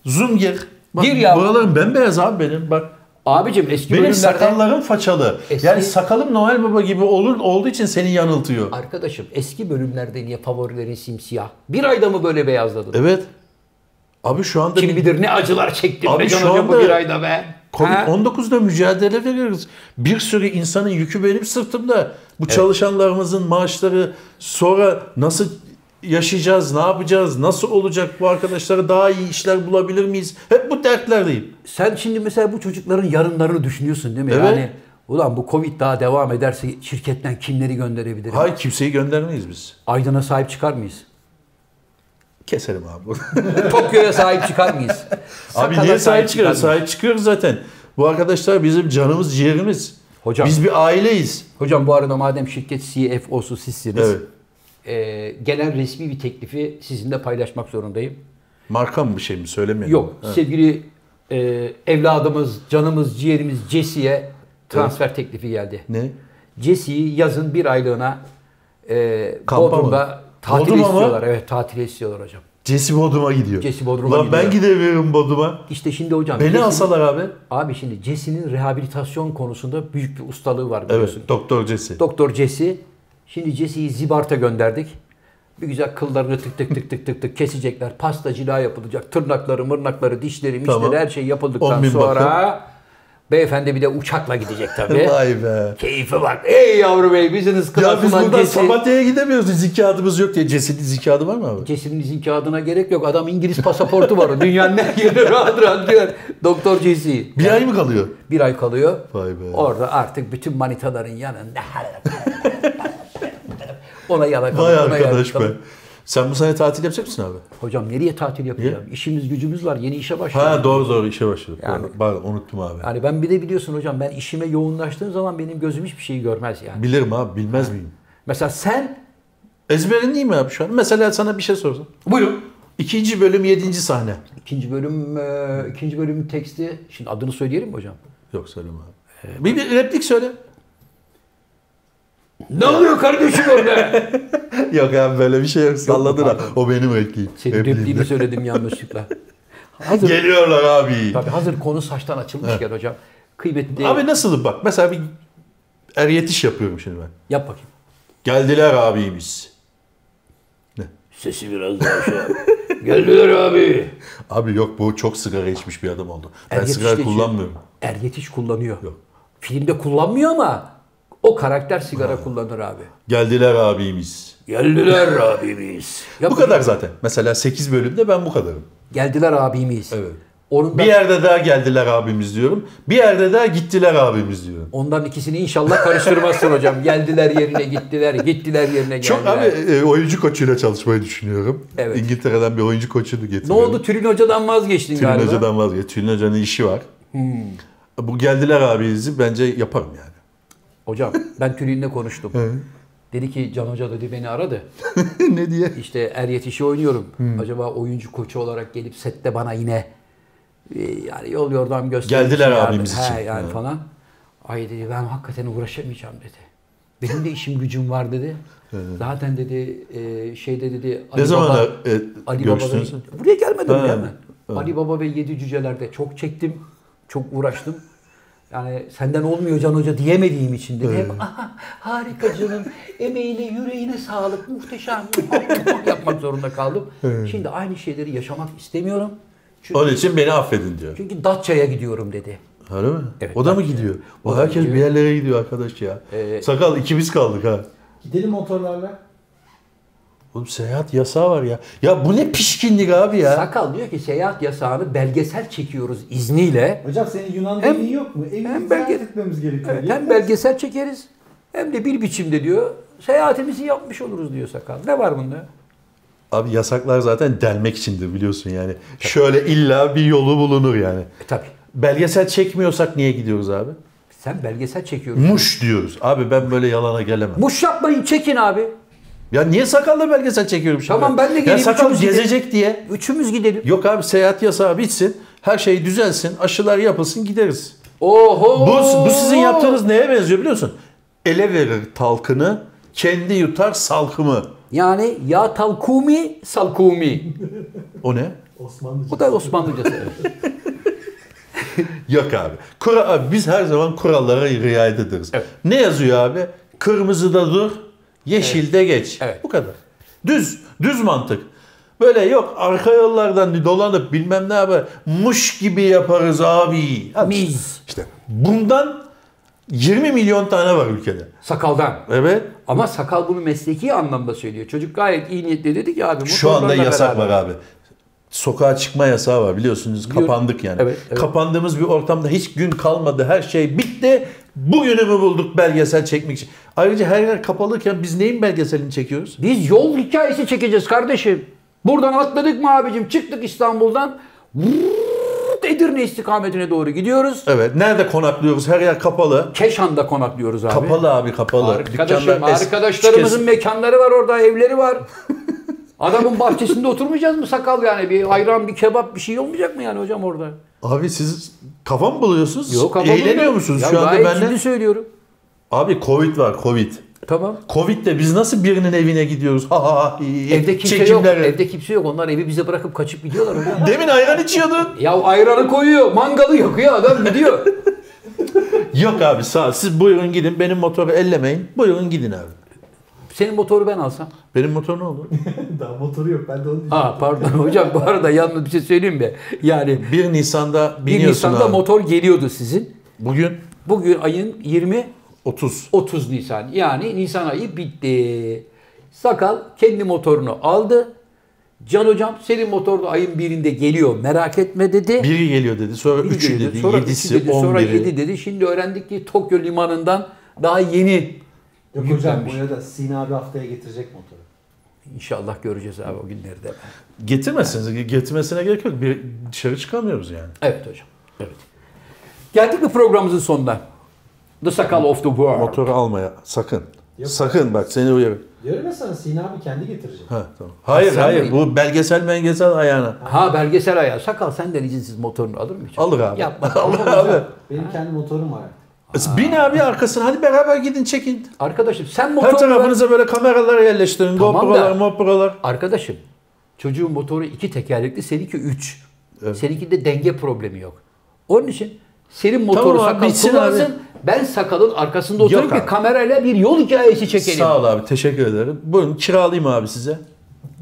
Zoom gir. Bak, Gir ya. Buralarım bembeyaz abi benim bak. Abicim eski Benim bölümlerde... sakallarım façalı. Eski- Yani sakalım Noel Baba gibi olur olduğu için seni yanıltıyor. Arkadaşım eski bölümlerde niye favorilerin simsiyah? Bir ayda mı böyle beyazladın? Evet. Abi şu anda Kim bilir ne acılar çektim Abi be şu bu anda bir ayda be. Ha? Covid-19'da mücadele veriyoruz. Bir sürü insanın yükü benim sırtımda. Bu çalışanlarımızın maaşları sonra nasıl yaşayacağız, ne yapacağız, nasıl olacak bu arkadaşlara daha iyi işler bulabilir miyiz? Hep bu dertlerdeyim. Sen şimdi mesela bu çocukların yarınlarını düşünüyorsun değil mi? Evet. Yani ulan bu Covid daha devam ederse şirketten kimleri gönderebilirim? Hayır kimseyi göndermeyiz biz. Aydın'a sahip çıkar mıyız? Keselim abi. Tokyo'ya sahip çıkar mıyız? abi niye sahip çıkıyoruz? çıkar mıyız? Sahip çıkıyoruz zaten. Bu arkadaşlar bizim canımız, ciğerimiz. Hocam. Biz bir aileyiz. Hocam bu arada madem şirket CFO'su sizsiniz. Evet. E, gelen resmi bir teklifi sizinle paylaşmak zorundayım. Marka mı bir şey mi söylemeyelim? Yok Ha. sevgili e, evladımız, canımız, ciğerimiz Jesse'ye transfer teklifi geldi. Ne? Jesse'yi yazın bir aylığına e, Kampa Bodrum'da mı? tatil Bodrum'a mı? istiyorlar. Evet tatil istiyorlar hocam. Jesse Bodrum'a gidiyor. Jesse Bodrum'a Ulan ben gidiyor. gidemiyorum Bodrum'a. İşte şimdi hocam. Beni Jesse'nin- alsalar abi. Abi şimdi Jesse'nin rehabilitasyon konusunda büyük bir ustalığı var Evet, biliyorsun. Doktor Jesse. Doktor Jesse. Şimdi Jesse'yi Zibart'a gönderdik. Bir güzel kıllarını tık tık tık tık tık tık kesecekler. Pasta cila yapılacak. Tırnakları, mırnakları, dişleri, mişleri Tamam. her şey yapıldıktan 10 bin sonra beyefendi bir de uçakla gidecek tabii. Vay be. Keyfe bak. Ey yavru bey business Ya class biz buradan Jesse. Samatya'ya gidemiyoruz. İzin kağıdımız yok diye. Jesse'nin izin kağıdı var mı abi? Jesse'nin izin kağıdına gerek yok. Adam İngiliz pasaportu var. Dünyanın her yerine rahat rahat girer. Doktor Jesse. Bir ay mı kalıyor? Bir ay kalıyor. Vay be. Orada artık bütün manitaların yanında. Ona yalakalık. Vay ona arkadaş be. yalakalık. Sen bu sene tatil yapacak mısın abi? Hocam nereye tatil yapacağım? İşimiz gücümüz var. Yeni işe başladım. Ha doğru doğru işe başladık. Yani- Doğru. Unuttum abi. Yani ben bir de biliyorsun hocam ben işime yoğunlaştığım zaman benim gözüm hiçbir şeyi görmez yani. Bilirim abi bilmez miyim? Mesela sen Ezberin değil mi abi şu an? Mesela sana bir şey sorsam. buyurun. İkinci bölüm yedinci sahne. İkinci bölüm e, ikinci bölümün teksti. Şimdi adını söyleyelim mi hocam? Yok söyleme abi. Bir, bir replik söyle. Ne oluyor kardeşim orada? Yok abi böyle bir şey yok. Salladın ha. O benim repliğim. Senin Repliğim. repliğini söyledim yanlışlıkla. Hazır, Geliyorlar abi. tabii hazır konu saçtan açılmışken hocam. Kıymetli Abi nasıl bak mesela bir er yetiş yapıyorum şimdi ben. yap bakayım. Geldiler abimiz. Sesi biraz daha şey yap. Geldiler abi. Abi yok bu çok sigara içmiş bir adam oldu. Ben Er sigara kullanmıyorum. Er yetiş kullanıyor. Yok. Filmde kullanmıyor ama o karakter sigara kullanır abi. Geldiler abimiz. Geldiler abimiz. Yap Bu kadar zaten. Mesela 8 bölümde ben bu kadarım. Geldiler abimiz. Evet. Onun Bir yerde daha geldiler abimiz diyorum. Bir yerde daha gittiler abimiz diyorum. Ondan ikisini inşallah karıştırmazsın hocam. Geldiler yerine gittiler, gittiler yerine geldiler. Çok abi e, oyuncu koçuyla çalışmayı düşünüyorum. Evet. İngiltere'den bir oyuncu koçunu Ne getiriyorum. oldu? Tülin Hoca'dan vazgeçtin Tülin galiba. Hoca'dan vazgeç. Tülin Hoca'nın işi var. Bu geldiler abimizi bence yaparım yani. Hocam ben Tülin'le konuştum. dedi ki Can Hoca dedi beni aradı. ne diye? İşte er yetişi oynuyorum. Acaba oyuncu koçu olarak gelip sette bana yine e, yani yol yordam göstermek Geldiler için yardım- abimiz He, için. yani Evet. falan. Ay dedi ben hakikaten uğraşamayacağım dedi. Benim de işim gücüm var dedi. Zaten dedi e, şeyde dedi Ali Ne zaman Baba, e, Ali Baba görüştünüz? ve, buraya gelmedim ya ben. Ali Baba ve Yedi Cüceler'de çok çektim. Çok uğraştım. Yani senden olmuyor Can Hoca diyemediğim için dedi. Hep "Aha, harika canım. Emeğine, yüreğine sağlık. Muhteşem. yapmak zorunda kaldım. Şimdi aynı şeyleri yaşamak istemiyorum. Çünkü, Onun için beni affedin diyor. çünkü Datça'ya gidiyorum dedi. Öyle mi? Evet, o da mı gidiyor? O herkes gidiyor. bir yerlere gidiyor arkadaş ya. Ee, Sakal ikimiz kaldık ha. Gidelim motorlarla. Oğlum seyahat yasağı var ya. Ya bu ne pişkinlik abi ya. Sakal diyor ki seyahat yasağını belgesel çekiyoruz izniyle. Hocam senin Yunan Hem- evin yok mu? Evini hem belge- etmemiz gerekiyor. Evet, hem belgesel çekeriz hem de bir biçimde diyor seyahatimizi yapmış oluruz diyor Sakal. Ne var bunda? Abi yasaklar zaten delmek içindir biliyorsun yani. Şöyle illa bir yolu bulunur yani. E tabi. Belgesel çekmiyorsak niye gidiyoruz abi? Sen belgesel çekiyorsun. Muş diyoruz. Abi ben böyle yalana gelemem. Muş yapmayın çekin abi. Ya niye sakalla belgesel çekiyorum şimdi? Tamam, ben de Ya geleyim, sakal üçümüz gidelim. gezecek diye. Üçümüz gidelim. Yok abi seyahat yasağı bitsin. Her şey düzelsin. Aşılar yapılsın gideriz. Oho. Bu, bu sizin yaptığınız neye benziyor biliyor musun? Ele verir talkını, kendi yutar salkımı. Yani ya talkumi salkumi. O ne? Osmanlıca. Bu da Osmanlıcası. Yok abi. Kura, abi biz her zaman kurallara riayet ederiz. Evet. Ne yazıyor abi? Kırmızıda dur, yeşilde geç. Evet. Bu kadar. Düz, düz mantık. Böyle yok arka yollardan dolanıp bilmem ne yapar. Muş gibi yaparız abi. Hadi. Miz. İşte bundan 20 milyon tane var ülkede. Sakaldan. Evet. Ama sakal bunu mesleki anlamda söylüyor. Çocuk gayet iyi niyetli dedi ki abi Şu anda yasak beraber- var abi. Sokağa çıkma yasağı var biliyorsunuz. Biliyorum. Kapandık yani. Evet, evet. Kapandığımız bir ortamda hiç gün kalmadı. Her şey bitti. Bugünü mü bulduk belgesel çekmek için? Ayrıca her yer kapalıyken biz neyin belgeselini çekiyoruz? Biz yol hikayesi çekeceğiz kardeşim. Buradan atladık mı abicim? Çıktık İstanbul'dan. Vuuut Edirne istikametine doğru gidiyoruz. Evet. Nerede konaklıyoruz? Her yer kapalı. Keşan'da konaklıyoruz abi. Kapalı abi kapalı. Arkadaşım, Dükkanlar es- arkadaşlarımızın kes- mekanları var orada, evleri var. Adamın bahçesinde oturmayacağız mı sakal yani? Bir ayran, bir kebap bir şey olmayacak mı yani hocam orada? Abi siz kafa mı buluyorsunuz? Yok ama Eğleniyor musunuz Ya şu anda gayet benimle? ciddi söylüyorum. Abi Covid var Covid. Tamam. Covid'de biz nasıl birinin evine gidiyoruz? Ha ha. Evde kimse yok. Çekimlere. Evde kimse yok. Onlar evi bize bırakıp kaçıp gidiyorlar. Demin ayran içiyordun. ya ayranı koyuyor, mangalı yakıyor adam gidiyor. Yok abi sağ. Siz buyurun gidin. Benim motoru ellemeyin. Buyurun gidin abi. Senin motoru ben alsam. Benim motor ne oldu? Daha motoru yok. Ben de onu düşünüyorum. Ha pardon hocam bu arada yalnız bir şey söyleyeyim mi? Yani 1 Nisan'da 1 biniyorsun Nisan'da abi. motor geliyordu sizin. Bugün Bugün ayın 20 30. 30 Nisan. Yani Nisan ayı bitti. Sakal kendi motorunu aldı. Can hocam senin motor da ayın birinde geliyor merak etme dedi. Biri geliyor dedi. Sonra Biri 3'ü geliyor, dedi. sonra 7'si üçü dedi, sonra 11'i. 7 dedi. Şimdi öğrendik ki Tokyo limanından daha yeni Yok hocam bu arada Sin abi haftaya getirecek motoru. İnşallah göreceğiz abi o günleri de. Getirmezsiniz. Getirmesine gerek yok. Bir dışarı çıkamıyoruz yani. Evet hocam. Evet. Geldik mi programımızın sonuna? The Sakal of the World. Motoru almaya sakın. Yok. Sakın bak seni uyarım. Diyorum ya sana Sin abi kendi getirecek. Ha, tamam. Hayır sen hayır mi? bu belgesel belgesel ayağına. Ha belgesel ayağı. Sakal senden izinsiz motorunu alır mı hiç? Alır abi. Yapma. Hocam, abi. Benim kendi motorum var. Bin abi arkasına hadi beraber gidin çekin. Arkadaşım sen Her motorunu ver. tarafınıza böyle kameralar yerleştirin. Tamam GoPro'lar, da- MoPro'lar. Arkadaşım çocuğun motoru iki tekerlekli seninki üç. Evet. Seninkinde denge problemi yok. Onun için senin motoru Tamam sakal bitsin kullansın. abi. Ben sakalın arkasında oturup bir kamerayla bir yol hikayesi çekelim. Sağ ol abi teşekkür ederim. Buyurun kiralayayım abi size.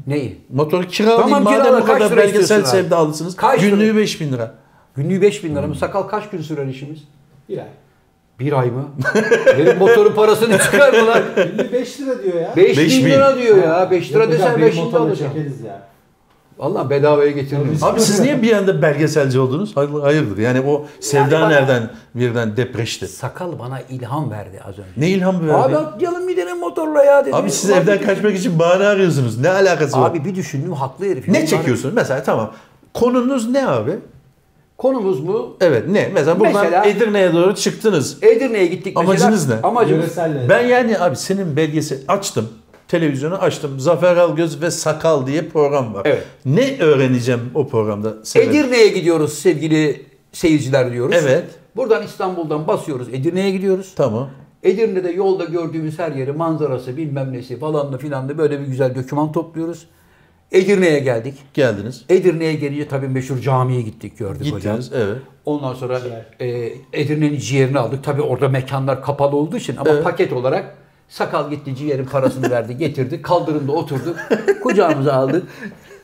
Neyi? Motoru kiralayayım Tamam, madem kirala. o kadar belgesel sevdalısınız. Kaç lira? Günlüğü 5000 lira. Günlüğü 5000 lira mı? Sakal kaç gün sürer işimiz? Bir ay. Bir ay mı? Benim motorun parasını çıkar mı lan? 55 lira diyor ya. 5 Beş bin bin. lira diyor ya. 5 lira desen benim 5 bin de motorla alacağım. çekeriz ya. Valla bedavaya getiririm. Biz- Abi siz niye bir anda belgeselci oldunuz? Hayır- Hayırdır? Yani o sevda bana- nereden birden depreşti? Sakal bana ilham verdi az önce. Ne ilham verdi? Abi Abi, atlayalım gidelim motorla ya dedi. siz Ulan evden bir kaçmak için bahane arıyorsunuz. Ne alakası var? Abi bir düşündüm haklı herif. ne çekiyorsunuz? Mesela tamam. Konunuz ne abi? Konumuz bu. Evet ne? Mesela buradan Mesela- Edirne'ye doğru çıktınız. Edirne'ye gittik mesela. Amacınız ne? Amacımız Yöresel Ben yani abi senin belgesel açtım. Televizyonu açtım. Zafer Algöz ve Sakal diye program var. Evet. Ne öğreneceğim o programda? Edirne'ye gidiyoruz sevgili seyirciler diyoruz. Evet. Buradan İstanbul'dan basıyoruz Edirne'ye gidiyoruz. Tamam. Edirne'de yolda gördüğümüz her yeri manzarası bilmem nesi falanlı filanlı böyle bir güzel döküman topluyoruz. Edirne'ye geldik. Geldiniz. Edirne'ye gelince tabii meşhur camiye gittik gördük hocam. Gittiniz. Evet. Ondan sonra e, Edirne'nin ciğerini aldık. Tabii orada mekanlar kapalı olduğu için ama Evet. paket olarak sakal gitti ciğerin parasını verdi getirdi. Kaldırımda oturduk. Kucağımıza aldık.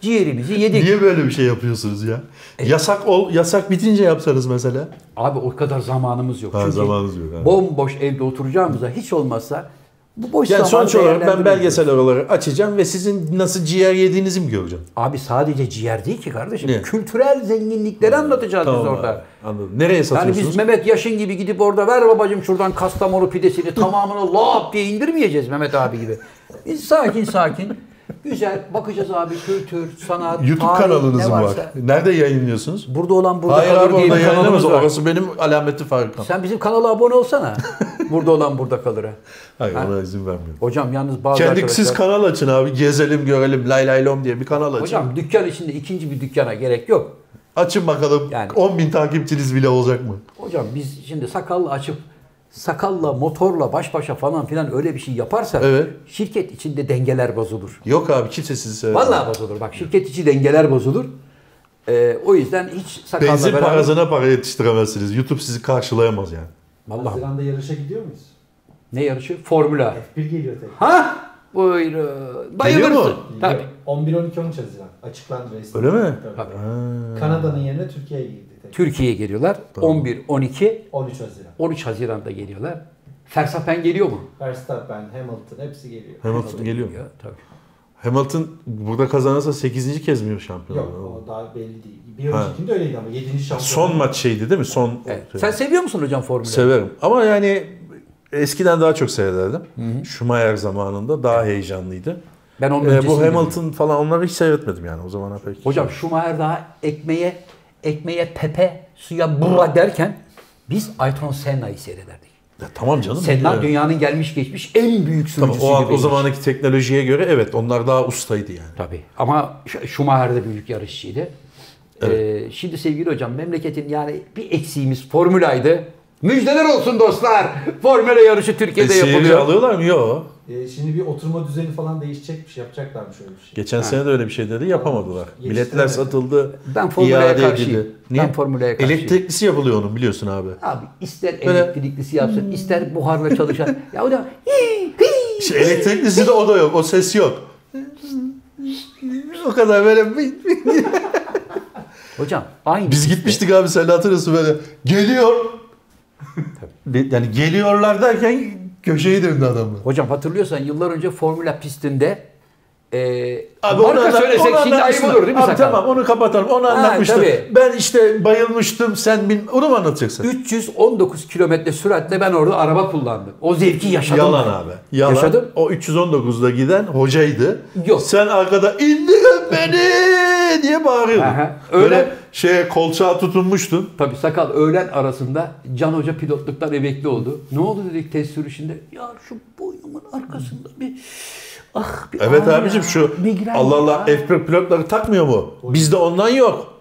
Ciğerimizi yedik. Niye böyle bir şey yapıyorsunuz ya? Yasak ol, yasak bitince yapsanız mesela. Abi o kadar zamanımız yok. Ha, Çünkü zamanınız yok, ha. bomboş evde oturacağımıza hiç olmazsa bu boş Yani sonuç olarak ben belgesel olarak açacağım ve sizin nasıl ciğer yediğinizi mi göreceğim? Abi sadece ciğer değil ki kardeşim. Ne? Kültürel zenginlikleri anlatacağız biz orada. abi, Anladım. Nereye Yani satıyorsunuz? biz Mehmet Yaşın gibi gidip orada ver babacım şuradan Kastamonu pidesini tamamını lap diye indirmeyeceğiz Mehmet abi gibi. Biz sakin sakin güzel bakacağız abi kültür, sanat, YouTube tarih, kanalınız ne mı var? varsa. Nerede yayınlıyorsunuz? Burada olan burada Hayır kalır abi diye bir kanalımız var. Orası benim alameti farkım. Sen bizim kanala abone olsana. burada olan burada kalır. ha. Hayır Ha? ona izin vermiyorum. Hocam yalnız bazı Kendi arkadaşlar... siz kanal açın abi. Gezelim görelim lay lay lom diye bir kanal açın. Hocam dükkan içinde ikinci bir dükkana gerek yok. Açın bakalım Yani- 10 bin takipçiniz bile olacak mı? Hocam biz şimdi sakalla açıp sakalla, motorla baş başa falan filan öyle bir şey yaparsak Evet. şirket içinde dengeler bozulur. Yok abi kimse sizi sevmez. Vallahi bozulur. Bak şirket içi dengeler bozulur. Ee, o yüzden hiç sakalla Benzin beraber... parasına para yetiştiremezsiniz. YouTube sizi karşılayamaz yani. Vallahi. Haziran'da yarışa gidiyor muyuz? Ne yarışı? Formula. F1 geliyor tek. Ha? Buyurun. Bayılırsın. mu? Tabii. 11-12-13 Haziran. Açıklandı resmen. Öyle mi? Tabii. Tabii. Kanada'nın yerine Türkiye'ye girdi tek. Türkiye'ye geliyorlar. 11, 12, 13 Haziran. 13 Haziran'da geliyorlar. Verstappen geliyor mu? Verstappen, Hamilton hepsi geliyor. Hamilton geliyor. Tabii. Hamilton burada kazanırsa 8. kez mi şampiyon? Yok o daha belli değil. Bir Ha. öncekinde öyleydi ama 7. şampiyon. Son maç şeydi değil mi? Son Evet. şey. Sen seviyor musun hocam Formula? Severim. Ama yani eskiden daha çok seyrederdim. Schumacher zamanında daha heyecanlıydı. Ben onun Ee, öncesini bu biliyorum. Hamilton falan onları hiç seyretmedim yani o zamana pek. Hocam Schumacher daha ekmeğe ekmeğe pepe suya burra derken biz Ayrton Senna'yı seyrederdik. Ya tamam canım. Senna Evet. dünyanın gelmiş geçmiş en büyük Tamam, sürücüsüydü. o, an, o zamanki teknolojiye göre evet onlar daha ustaydı yani. Tabii. Ama Sch- Schumacher de büyük yarışçıydı. Ee, şimdi sevgili hocam memleketin yani bir eksiğimiz formülaydı. Müjdeler olsun dostlar. Formüla yarışı E, Türkiye'de seyirci yapılıyor. alıyorlar mı? Yok. Ee, şimdi bir oturma düzeni falan değişecekmiş. Yapacaklarmış öyle bir şey. Geçen sene de öyle bir şey dedi yapamadılar. Yetiştiremedi. Biletler satıldı. Ben formülaya karşıyım. edildi. Ben formülaya karşıyım. Elektriklisi yapılıyor onun biliyorsun abi. Abi ister Böyle- elektriklisi yapsın, ister buharla çalışan. ya o da hi, hi. İşte elektriklisi de o da yok. O ses yok. o kadar böyle Hocam aynı. Biz gitmiştik abi sen hatırlıyorsun böyle geliyor. De- yani geliyorlar derken köşeyi döndü adamlar. Hocam hatırlıyorsan yıllar önce Formula pistinde Ee, Abi marka onu söylesek onu şimdi ayıp olur değil mi Abi sakal? tamam onu kapatalım. Onu anlatmıştın. tabii. Ben işte bayılmıştım sen bil... Onu mu anlatacaksın? 319 kilometre süratle ben orada araba kullandım. O zevki yaşadım. Yalan ben. abi. Yalan. Yaşadım. O 319'da giden hocaydı. Yok. Sen arkada indirin beni diye bağırıyordun. Aha, Böyle öyle. şeye kolçağa tutunmuştun. Tabii sakal öğlen arasında Can Hoca pilotluktan emekli oldu. Ne oldu dedik test sürüşünde? Ya şu boynumun arkasında bir ah bir Evet abicim ya, şu Allah Allah ya. F1 pilotları takmıyor mu? Bizde ondan yok.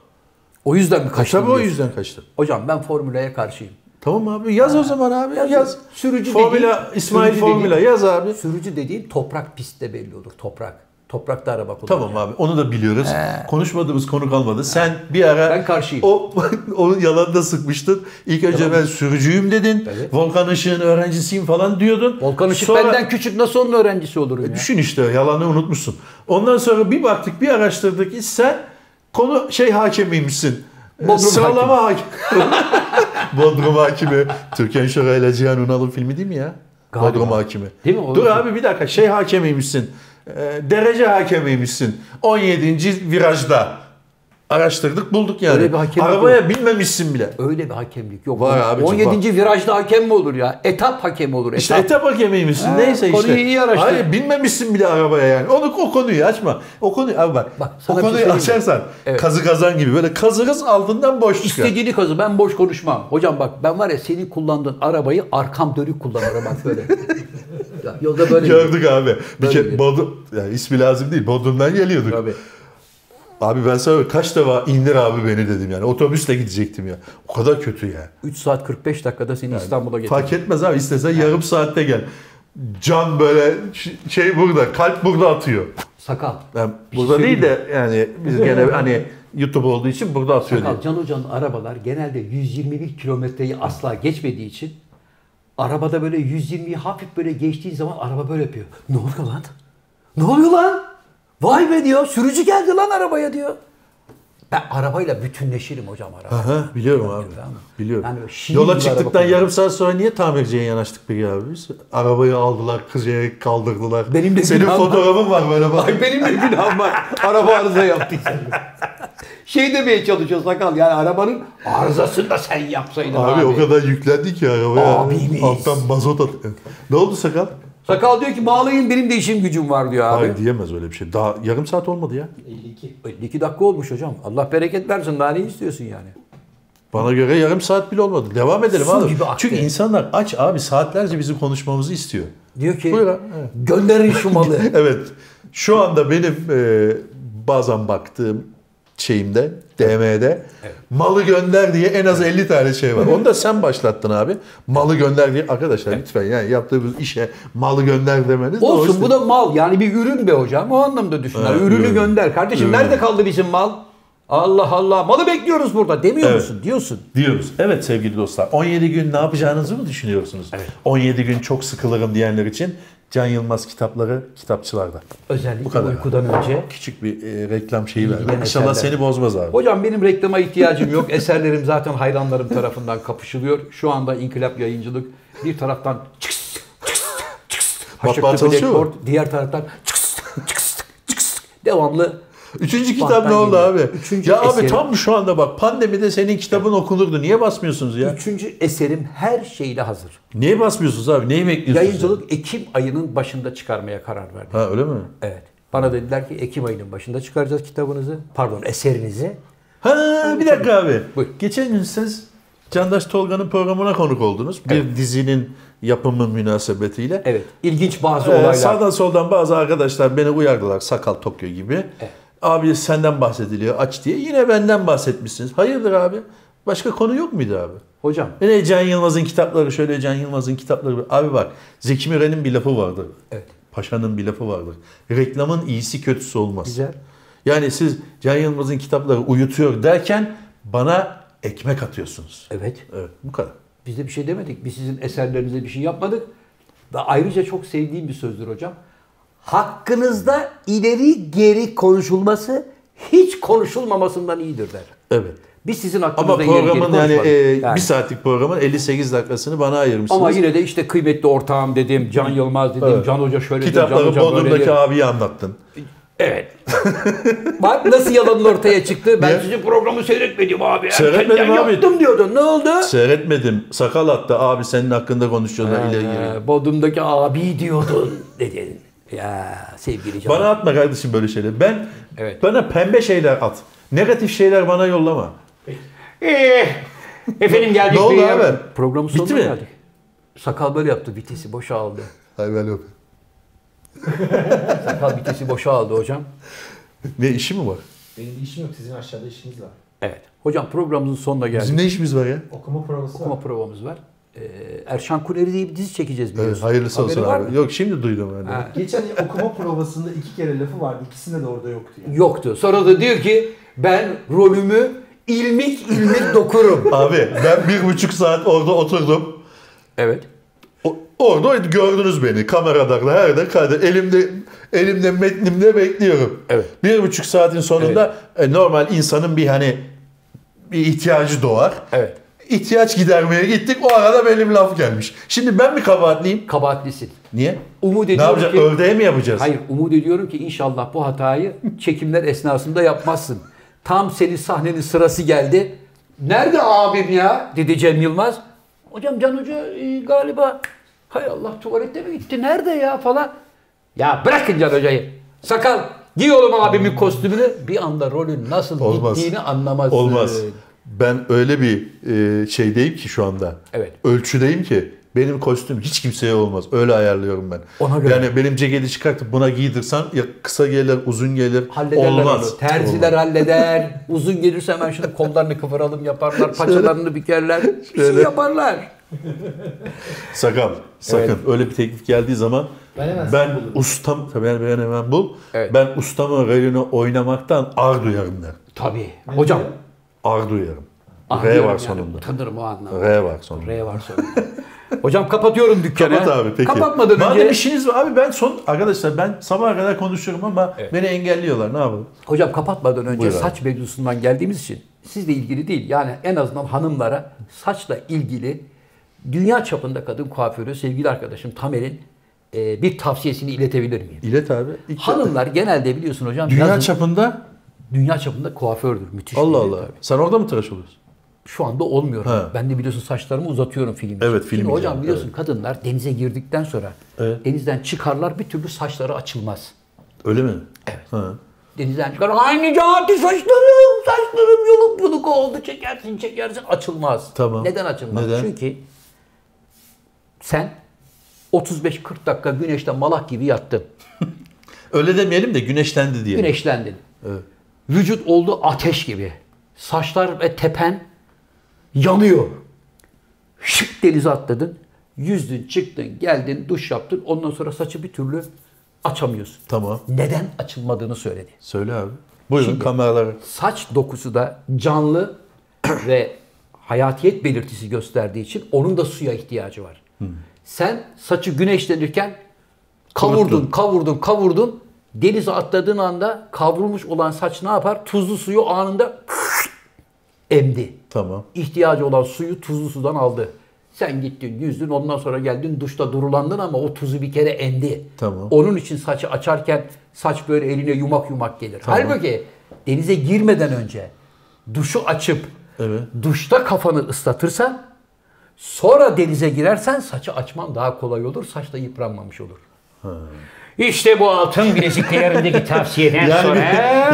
O yüzden mi kaçtın? Tabii o diyorsun? yüzden kaçtım. Hocam ben Formula'ya karşıyım. Tamam abi yaz o zaman abi yaz. Yaz. Sürücü Formula dediğin- İsmail sürücü Formula dediğin- yaz abi. Sürücü dediğin toprak pistte belli olur. Toprak. Toprakta araba kullanıyor. Tamam abi onu da biliyoruz. Konuşmadığımız konu kalmadı. Sen bir ara Ben karşıyım. o o yalanı da sıkmıştın. İlk önce ben sürücüyüm dedin. Evet. Volkan Işık'ın öğrencisiyim falan diyordun. Volkan Işık Sonra- benden küçük nasıl onun öğrencisi olurum ya? Düşün işte yalanı unutmuşsun. Ondan sonra bir baktık bir araştırdık ki sen konu şey hakemiymişsin. Bodrum Sıralama hakim. Bodrum hakimi. Türkan Şoray ile Cihan Ünal'ın filmi değil mi ya? Galiba. Bodrum hakimi. Değil mi? O Dur abi bir dakika şey hakemiymişsin. Ee, derece hakemiymişsin. 17. virajda. Araştırdık bulduk yani. Öyle bir hakemlik Arabaya binmemişsin bile. Öyle bir hakemlik yok. Var abicim, 17. virajda hakem mi olur ya? Etap hakemi olur. Etap. İşte etap hakemiymişsin. Ha, Neyse işte. konuyu iyi araştır. Hayır binmemişsin bile arabaya yani. Onu o konuyu açma. O konuyu abi bak. Bak, o şey konuyu mi? açarsan Evet. kazı kazan gibi böyle kazırız altından boş çıkar. İstediğini kazı. Ben boş konuşmam. Hocam bak ben var ya senin kullandığın arabayı arkam dönük kullanırım bak böyle. Ya, Yolda böyle. Gördük abi. Bir kere. Bodrum, yani ismi lazım değil. Bodrum'dan geliyorduk. Tabii. Abi ben sana kaç defa indir abi beni dedim yani. Otobüsle gidecektim ya. O kadar kötü ya. 3 saat 45 dakikada seni İstanbul'a getirdim. Fark etmez abi istesen yarım saatte gel. Can böyle şey burada, kalp burada atıyor. Sakal. Yani şey burada değil söyleyeyim de yani biz gene hani YouTube olduğu için burada atıyor diye. Sakal Can Hoca'nın arabalar genelde 121 kilometreyi asla geçmediği için arabada böyle 120'yi hafif böyle geçtiği zaman araba böyle yapıyor. Ne oluyor lan? Ne oluyor lan? Vay be diyor. Sürücü geldi lan arabaya diyor. Ben arabayla bütünleşirim hocam araba. Aha, biliyorum abi. Mı? Biliyorum. Yani Yola çıktıktan yarım saat sonra niye tamirciye yanaştık peki abi biz? Arabayı aldılar, kızıya kaldırdılar. Benim de Senin fotoğrafın var böyle bak. Ay benim de günahım var. Araba arıza yaptıysa. şey demeye çalışıyor sakal. Yani arabanın arızasını da sen yapsaydın abi. Abi, o kadar yüklendi ki arabaya. Abimiz. Alttan mazot at. Ne oldu sakal? Sakal diyor ki bağlayın benim de işim gücüm var diyor abi. Hayır diyemez öyle bir şey. Daha yarım saat olmadı ya. 52. 52 dakika olmuş hocam. Allah bereket versin. Daha ne istiyorsun yani? Bana göre yarım saat bile olmadı. Devam edelim Su abi. Çünkü insanlar aç abi saatlerce bizim konuşmamızı istiyor. Diyor ki Buyur abi, evet. gönderin şu malı. Evet. Şu anda benim e, bazen baktığım şeyimde DM'de malı gönder diye en az 50 tane şey var. Onu da sen başlattın abi. Malı gönder diye arkadaşlar lütfen yani yaptığımız işe malı gönder demeniz de Olsun hoş bu da mal. Yani bir ürün be hocam. O anlamda düşün. Ha, Ürünü ürün. gönder. Kardeşim Ürün. nerede kaldı bizim mal? Allah Allah. Malı bekliyoruz burada. Demiyor Evet. musun? Diyorsun. diyoruz. Evet sevgili dostlar 17 gün ne yapacağınızı mı düşünüyorsunuz? 17 gün çok sıkılırım diyenler için Can Yılmaz kitapları kitapçılarda. Özellikle Bu kadar. uykudan önce. Küçük bir e, reklam şeyi verdim. İnşallah eserler. seni bozmaz abi. Hocam benim reklama ihtiyacım yok. Eserlerim zaten hayranlarım tarafından kapışılıyor. Şu anda İnkılap Yayıncılık bir taraftan çıks çıks çıks mu? Blackboard, diğer taraftan çıks çıks çıks devamlı Üçüncü kitap ne oldu geliyor. abi? Üçüncü ya abi eserim. tam şu anda bak pandemide senin kitabın okunurdu. Niye basmıyorsunuz ya? Üçüncü eserim her şeyle hazır. Niye basmıyorsunuz abi? Neyi bekliyorsunuz? Yayıncılık Ekim ayının başında çıkarmaya karar verdi. Ha öyle mi? Evet. Bana dediler ki Ekim ayının başında çıkaracağız kitabınızı. Pardon eserinizi. Ha bir dakika abi. Buyur. Geçen gün siz Candaş Tolga'nın programına konuk oldunuz. Bir dizinin yapımı münasebetiyle. Evet. İlginç bazı Ee, olaylar. sağdan soldan bazı arkadaşlar beni uyardılar. Sakal Tokyo gibi. Abi senden bahsediliyor aç diye. Yine benden bahsetmişsiniz. Hayırdır abi? Başka konu yok muydu abi? Hocam Ne Can Yılmaz'ın kitapları şöyle Can Yılmaz'ın kitapları. Abi bak Zeki Müren'in bir lafı vardır. Evet. Paşa'nın bir lafı vardır. Reklamın iyisi kötüsü olmaz. güzel. Yani siz Can Yılmaz'ın kitapları uyutuyor derken bana ekmek atıyorsunuz. Evet. Evet bu kadar. Biz de bir şey demedik. Biz sizin eserlerinize bir şey yapmadık. Ve ayrıca çok sevdiğim bir sözdür hocam. Hakkınızda ileri geri konuşulması hiç konuşulmamasından iyidir der. Evet. Biz sizin Ama hakkınızda geri programın yani, e, Yani. bir saatlik programın 58 dakikasını bana ayırmışsınız. Ama yine de işte kıymetli ortağım dedim, Can Yılmaz dedim, Evet. Can Hoca şöyle dedi, Can Hoca böyle Bodrum'daki dedi. abiyi anlattın. Evet. Bak nasıl yalanın ortaya çıktı. Ben Niye? sizin programı seyretmedim abi. Seyretmedim abi. Yaptım diyordun. Ne oldu? Seyretmedim. Sakal attı. Abi senin hakkında konuşuyorlar ileri geri. Bodrum'daki abi diyordun dedin. Ya sevgili Can. Bana atma kardeşim böyle şeyler. Ben Evet. bana pembe şeyler at. Negatif şeyler bana yollama. Ee, efendim geldik. Ne oldu abi? Programın Bitti sonuna mi? geldik. Sakal böyle yaptı. Vitesi boşaldı. Hayır ben yok. Sakal vitesi boşaldı hocam. Ne işi mi var? Benim işim yok. Sizin aşağıda işiniz var. Evet. Hocam programımızın sonuna geldik. Bizim ne işimiz var ya? Okuma provası Okuma var. provamız var. Ee, Erşan Kuneri diye bir dizi çekeceğiz Evet, biliyorsun. hayırlısı Haberi olsun abi. Yok şimdi duydum ben. Ha. Geçen okuma provasında iki kere lafı vardı. İkisinde de orada yoktu. Yani. Yoktu. Sonra da diyor ki ben rolümü ilmik ilmik dokurum. Abi ben bir buçuk saat orada oturdum. evet. O- orada gördünüz beni kameralarla her kaydı. Elimde elimde metnimde bekliyorum. Evet. Bir buçuk saatin sonunda e, normal insanın bir hani bir ihtiyacı doğar. Evet. İhtiyaç gidermeye gittik. O arada benim laf gelmiş. Şimdi ben mi kabahatliyim? Kabahatlisin. Niye? Umut Ne ediyorum yapacağız? ki... Ördeğe mi yapacağız? Hayır umut ediyorum ki inşallah bu hatayı çekimler esnasında yapmazsın. Tam senin sahnenin sırası geldi. Nerede abim ya? dedi Cem Yılmaz. Hocam Can Hoca e, galiba hay Allah tuvalette mi gitti? Nerede ya falan. Ya bırakın Can Hoca'yı. Sakal giy oğlum abimin kostümünü. Bir anda rolün nasıl Olmaz. gittiğini anlamazsın. Olmaz. Ben öyle bir e, şeydeyim ki şu anda. Evet. Ölçüdeyim ki benim kostüm hiç kimseye olmaz. Öyle ayarlıyorum ben. Ona göre. Yani benim ceketi çıkartıp buna giydirsen ya kısa gelir, uzun gelir. Hallederler olmaz. onu. Terziler Olmaz. halleder. Uzun gelirse hemen şunu kollarını kıvıralım yaparlar. Paçalarını bükerler. Bir şey yaparlar. Sakal. Sakın. Öyle bir teklif geldiği zaman Ben hemen ben ustam tabii ben, ben hemen bul. Evet. Ben ustamın rolünü oynamaktan ar duyarım der. Tabii. Hocam. Ar duyarım. R anlıyorum var yani, sonunda. Utanırım o anlamda. R var sonunda. R var sonunda. Hocam kapatıyorum dükkanı. Kapat abi peki. Kapatmadan Madem önce. işiniz var abi ben son arkadaşlar ben sabaha kadar konuşuyorum ama Evet. beni engelliyorlar ne yapalım? Hocam kapatmadan önce Buyur abi. saç mevzusundan geldiğimiz için sizle ilgili değil. Yani en azından hanımlara saçla ilgili dünya çapında kadın kuaförü sevgili arkadaşım Tamer'in e, bir tavsiyesini iletebilir miyim? İlet abi. İlk- Hanımlar genelde biliyorsun hocam Dünya yazın- çapında dünya çapında kuafördür. Müthiş. Allah Allah. tabii. Sen orada mı tıraş oluyorsun? Şu anda olmuyor. Ha. Ben de biliyorsun saçlarımı uzatıyorum film için. Evet, film Şimdi hocam biliyorsun kadınlar denize girdikten sonra Evet. denizden çıkarlar bir türlü saçları açılmaz. Öyle mi? Evet. Ha. Denizden çıkar. Ay Necati saçlarım, saçlarım yoluk yoluk oldu. Çekersin çekersin açılmaz. Tamam. Neden açılmaz? Neden? Çünkü sen 35-40 dakika güneşte malak gibi yattın. Öyle demeyelim de güneşlendi diyelim. Güneşlendin. Evet. Vücut oldu ateş gibi. Saçlar ve tepen yanıyor. Şık denize atladın. Yüzdün, çıktın, geldin, duş yaptın. Ondan sonra saçı bir türlü açamıyorsun. Tamam. Neden açılmadığını söyledi. Söyle abi. Buyurun Şimdi- kameralara. Saç dokusu da canlı ve hayatiyet belirtisi gösterdiği için onun da suya ihtiyacı var. Sen saçı güneşlenirken kavurdun, Kuruttun. kavurdun, kavurdun. Denize atladığın anda kavrulmuş olan saç ne yapar? Tuzlu suyu anında emdi. Tamam. İhtiyacı olan suyu tuzlu sudan aldı. Sen gittin, yüzdün, ondan sonra geldin duşta durulandın ama o tuzu bir kere endi. Tamam. Onun için saçı açarken saç böyle eline yumak yumak gelir. Halbuki denize girmeden önce duşu açıp Evet. duşta kafanı ıslatırsan sonra denize girersen saçı açman daha kolay olur. Saç da yıpranmamış olur. İşte bu altın bileziklerindeki tavsiyeden Yani, sonra...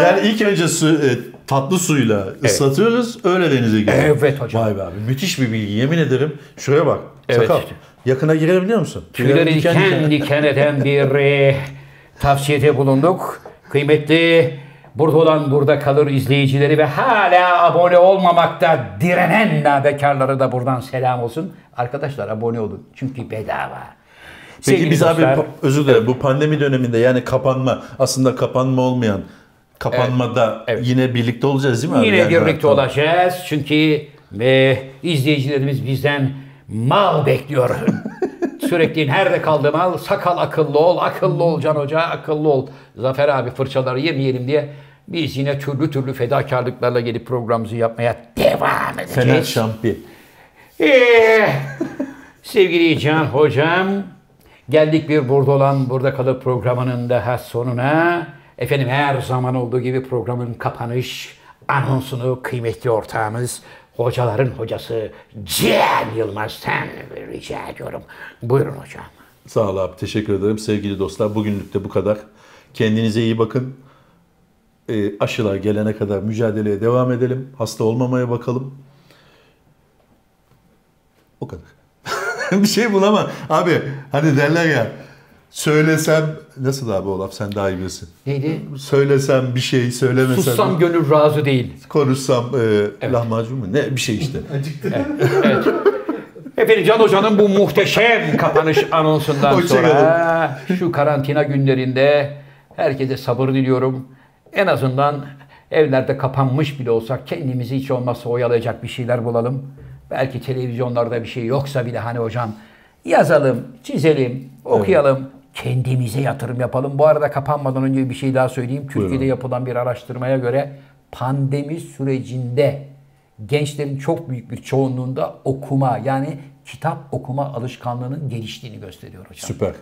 yani ilk önce su, e, tatlı suyla ıslatıyoruz öyle denize giriyoruz. Evet hocam. Vay be abi müthiş bir bilgi yemin ederim. Şuraya bak. Evet. Sakal. Yakına girebiliyor musun? Tüyleri diken diken diken. eden bir e, tavsiyede bulunduk. Kıymetli burada olan burada kalır izleyicileri ve hala abone olmamakta direnen nabekarları da buradan selam olsun. Arkadaşlar abone olun çünkü bedava. Peki Sevgili biz abi dostlar, pa- özür dilerim bu pandemi döneminde yani kapanma aslında kapanma olmayan kapanmada Evet. yine birlikte olacağız değil mi abi? Yine Yani- birlikte Tamam. olacağız çünkü e, izleyicilerimiz bizden mal bekliyor. Sürekli nerede kaldı mal? Sakal akıllı ol, akıllı ol Can Hoca, akıllı ol. Zafer abi fırçaları yemeyelim diye biz yine türlü türlü fedakarlıklarla gelip programımızı yapmaya devam Fener edeceğiz. şampiyon. Ee, sevgili Can Hocam, geldik bir burada olan burada kalır programının daha sonuna. Efendim her zaman olduğu gibi programın kapanış anonsunu kıymetli ortağımız, hocaların hocası Cem Yılmaz'tan rica ediyorum. Buyurun hocam. Sağ ol abi. Teşekkür ederim. Sevgili dostlar bugünlük de bu kadar. Kendinize iyi bakın. Ee, aşılar gelene kadar mücadeleye devam edelim. Hasta olmamaya bakalım. O kadar. bir şey bulamam. Abi hani derler ya söylesem nasıl abi o laf sen daha iyi bilirsin. Neydi? Söylesem bir şey söylemesem Sussam gönül razı değil. konuşsam e, lahmacun mu? Ne bir şey işte. Acıktı. Efendim Can Hoca'nın bu muhteşem kapanış anonsundan sonra şu karantina günlerinde herkese sabır diliyorum. En azından evlerde kapanmış bile olsak kendimizi hiç olmazsa oyalayacak bir şeyler bulalım. Belki televizyonlarda bir şey yoksa bile hani hocam yazalım, çizelim, okuyalım. Kendimize yatırım yapalım. Bu arada kapanmadan önce bir şey daha söyleyeyim. Türkiye'de Buyurun. yapılan bir araştırmaya göre pandemi sürecinde gençlerin çok büyük bir çoğunluğunda okuma yani kitap okuma alışkanlığının geliştiğini gösteriyor hocam. Süper.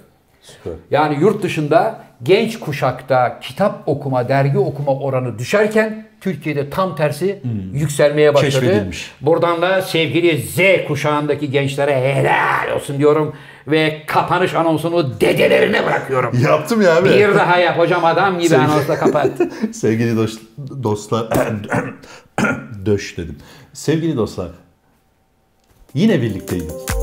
Süper. Yani yurt dışında genç kuşakta kitap okuma, dergi okuma oranı düşerken Türkiye'de tam tersi yükselmeye başladı. Keşfedilmiş. Buradan da sevgili Z kuşağındaki gençlere helal olsun diyorum ve kapanış anonsunu dedelerine bırakıyorum. Yaptım ya abi. Bir daha yap hocam adam gibi Sevgili- anonsla kapat. Sevgili dost, dostlar, döş dedim. Sevgili dostlar, yine birlikteyiz.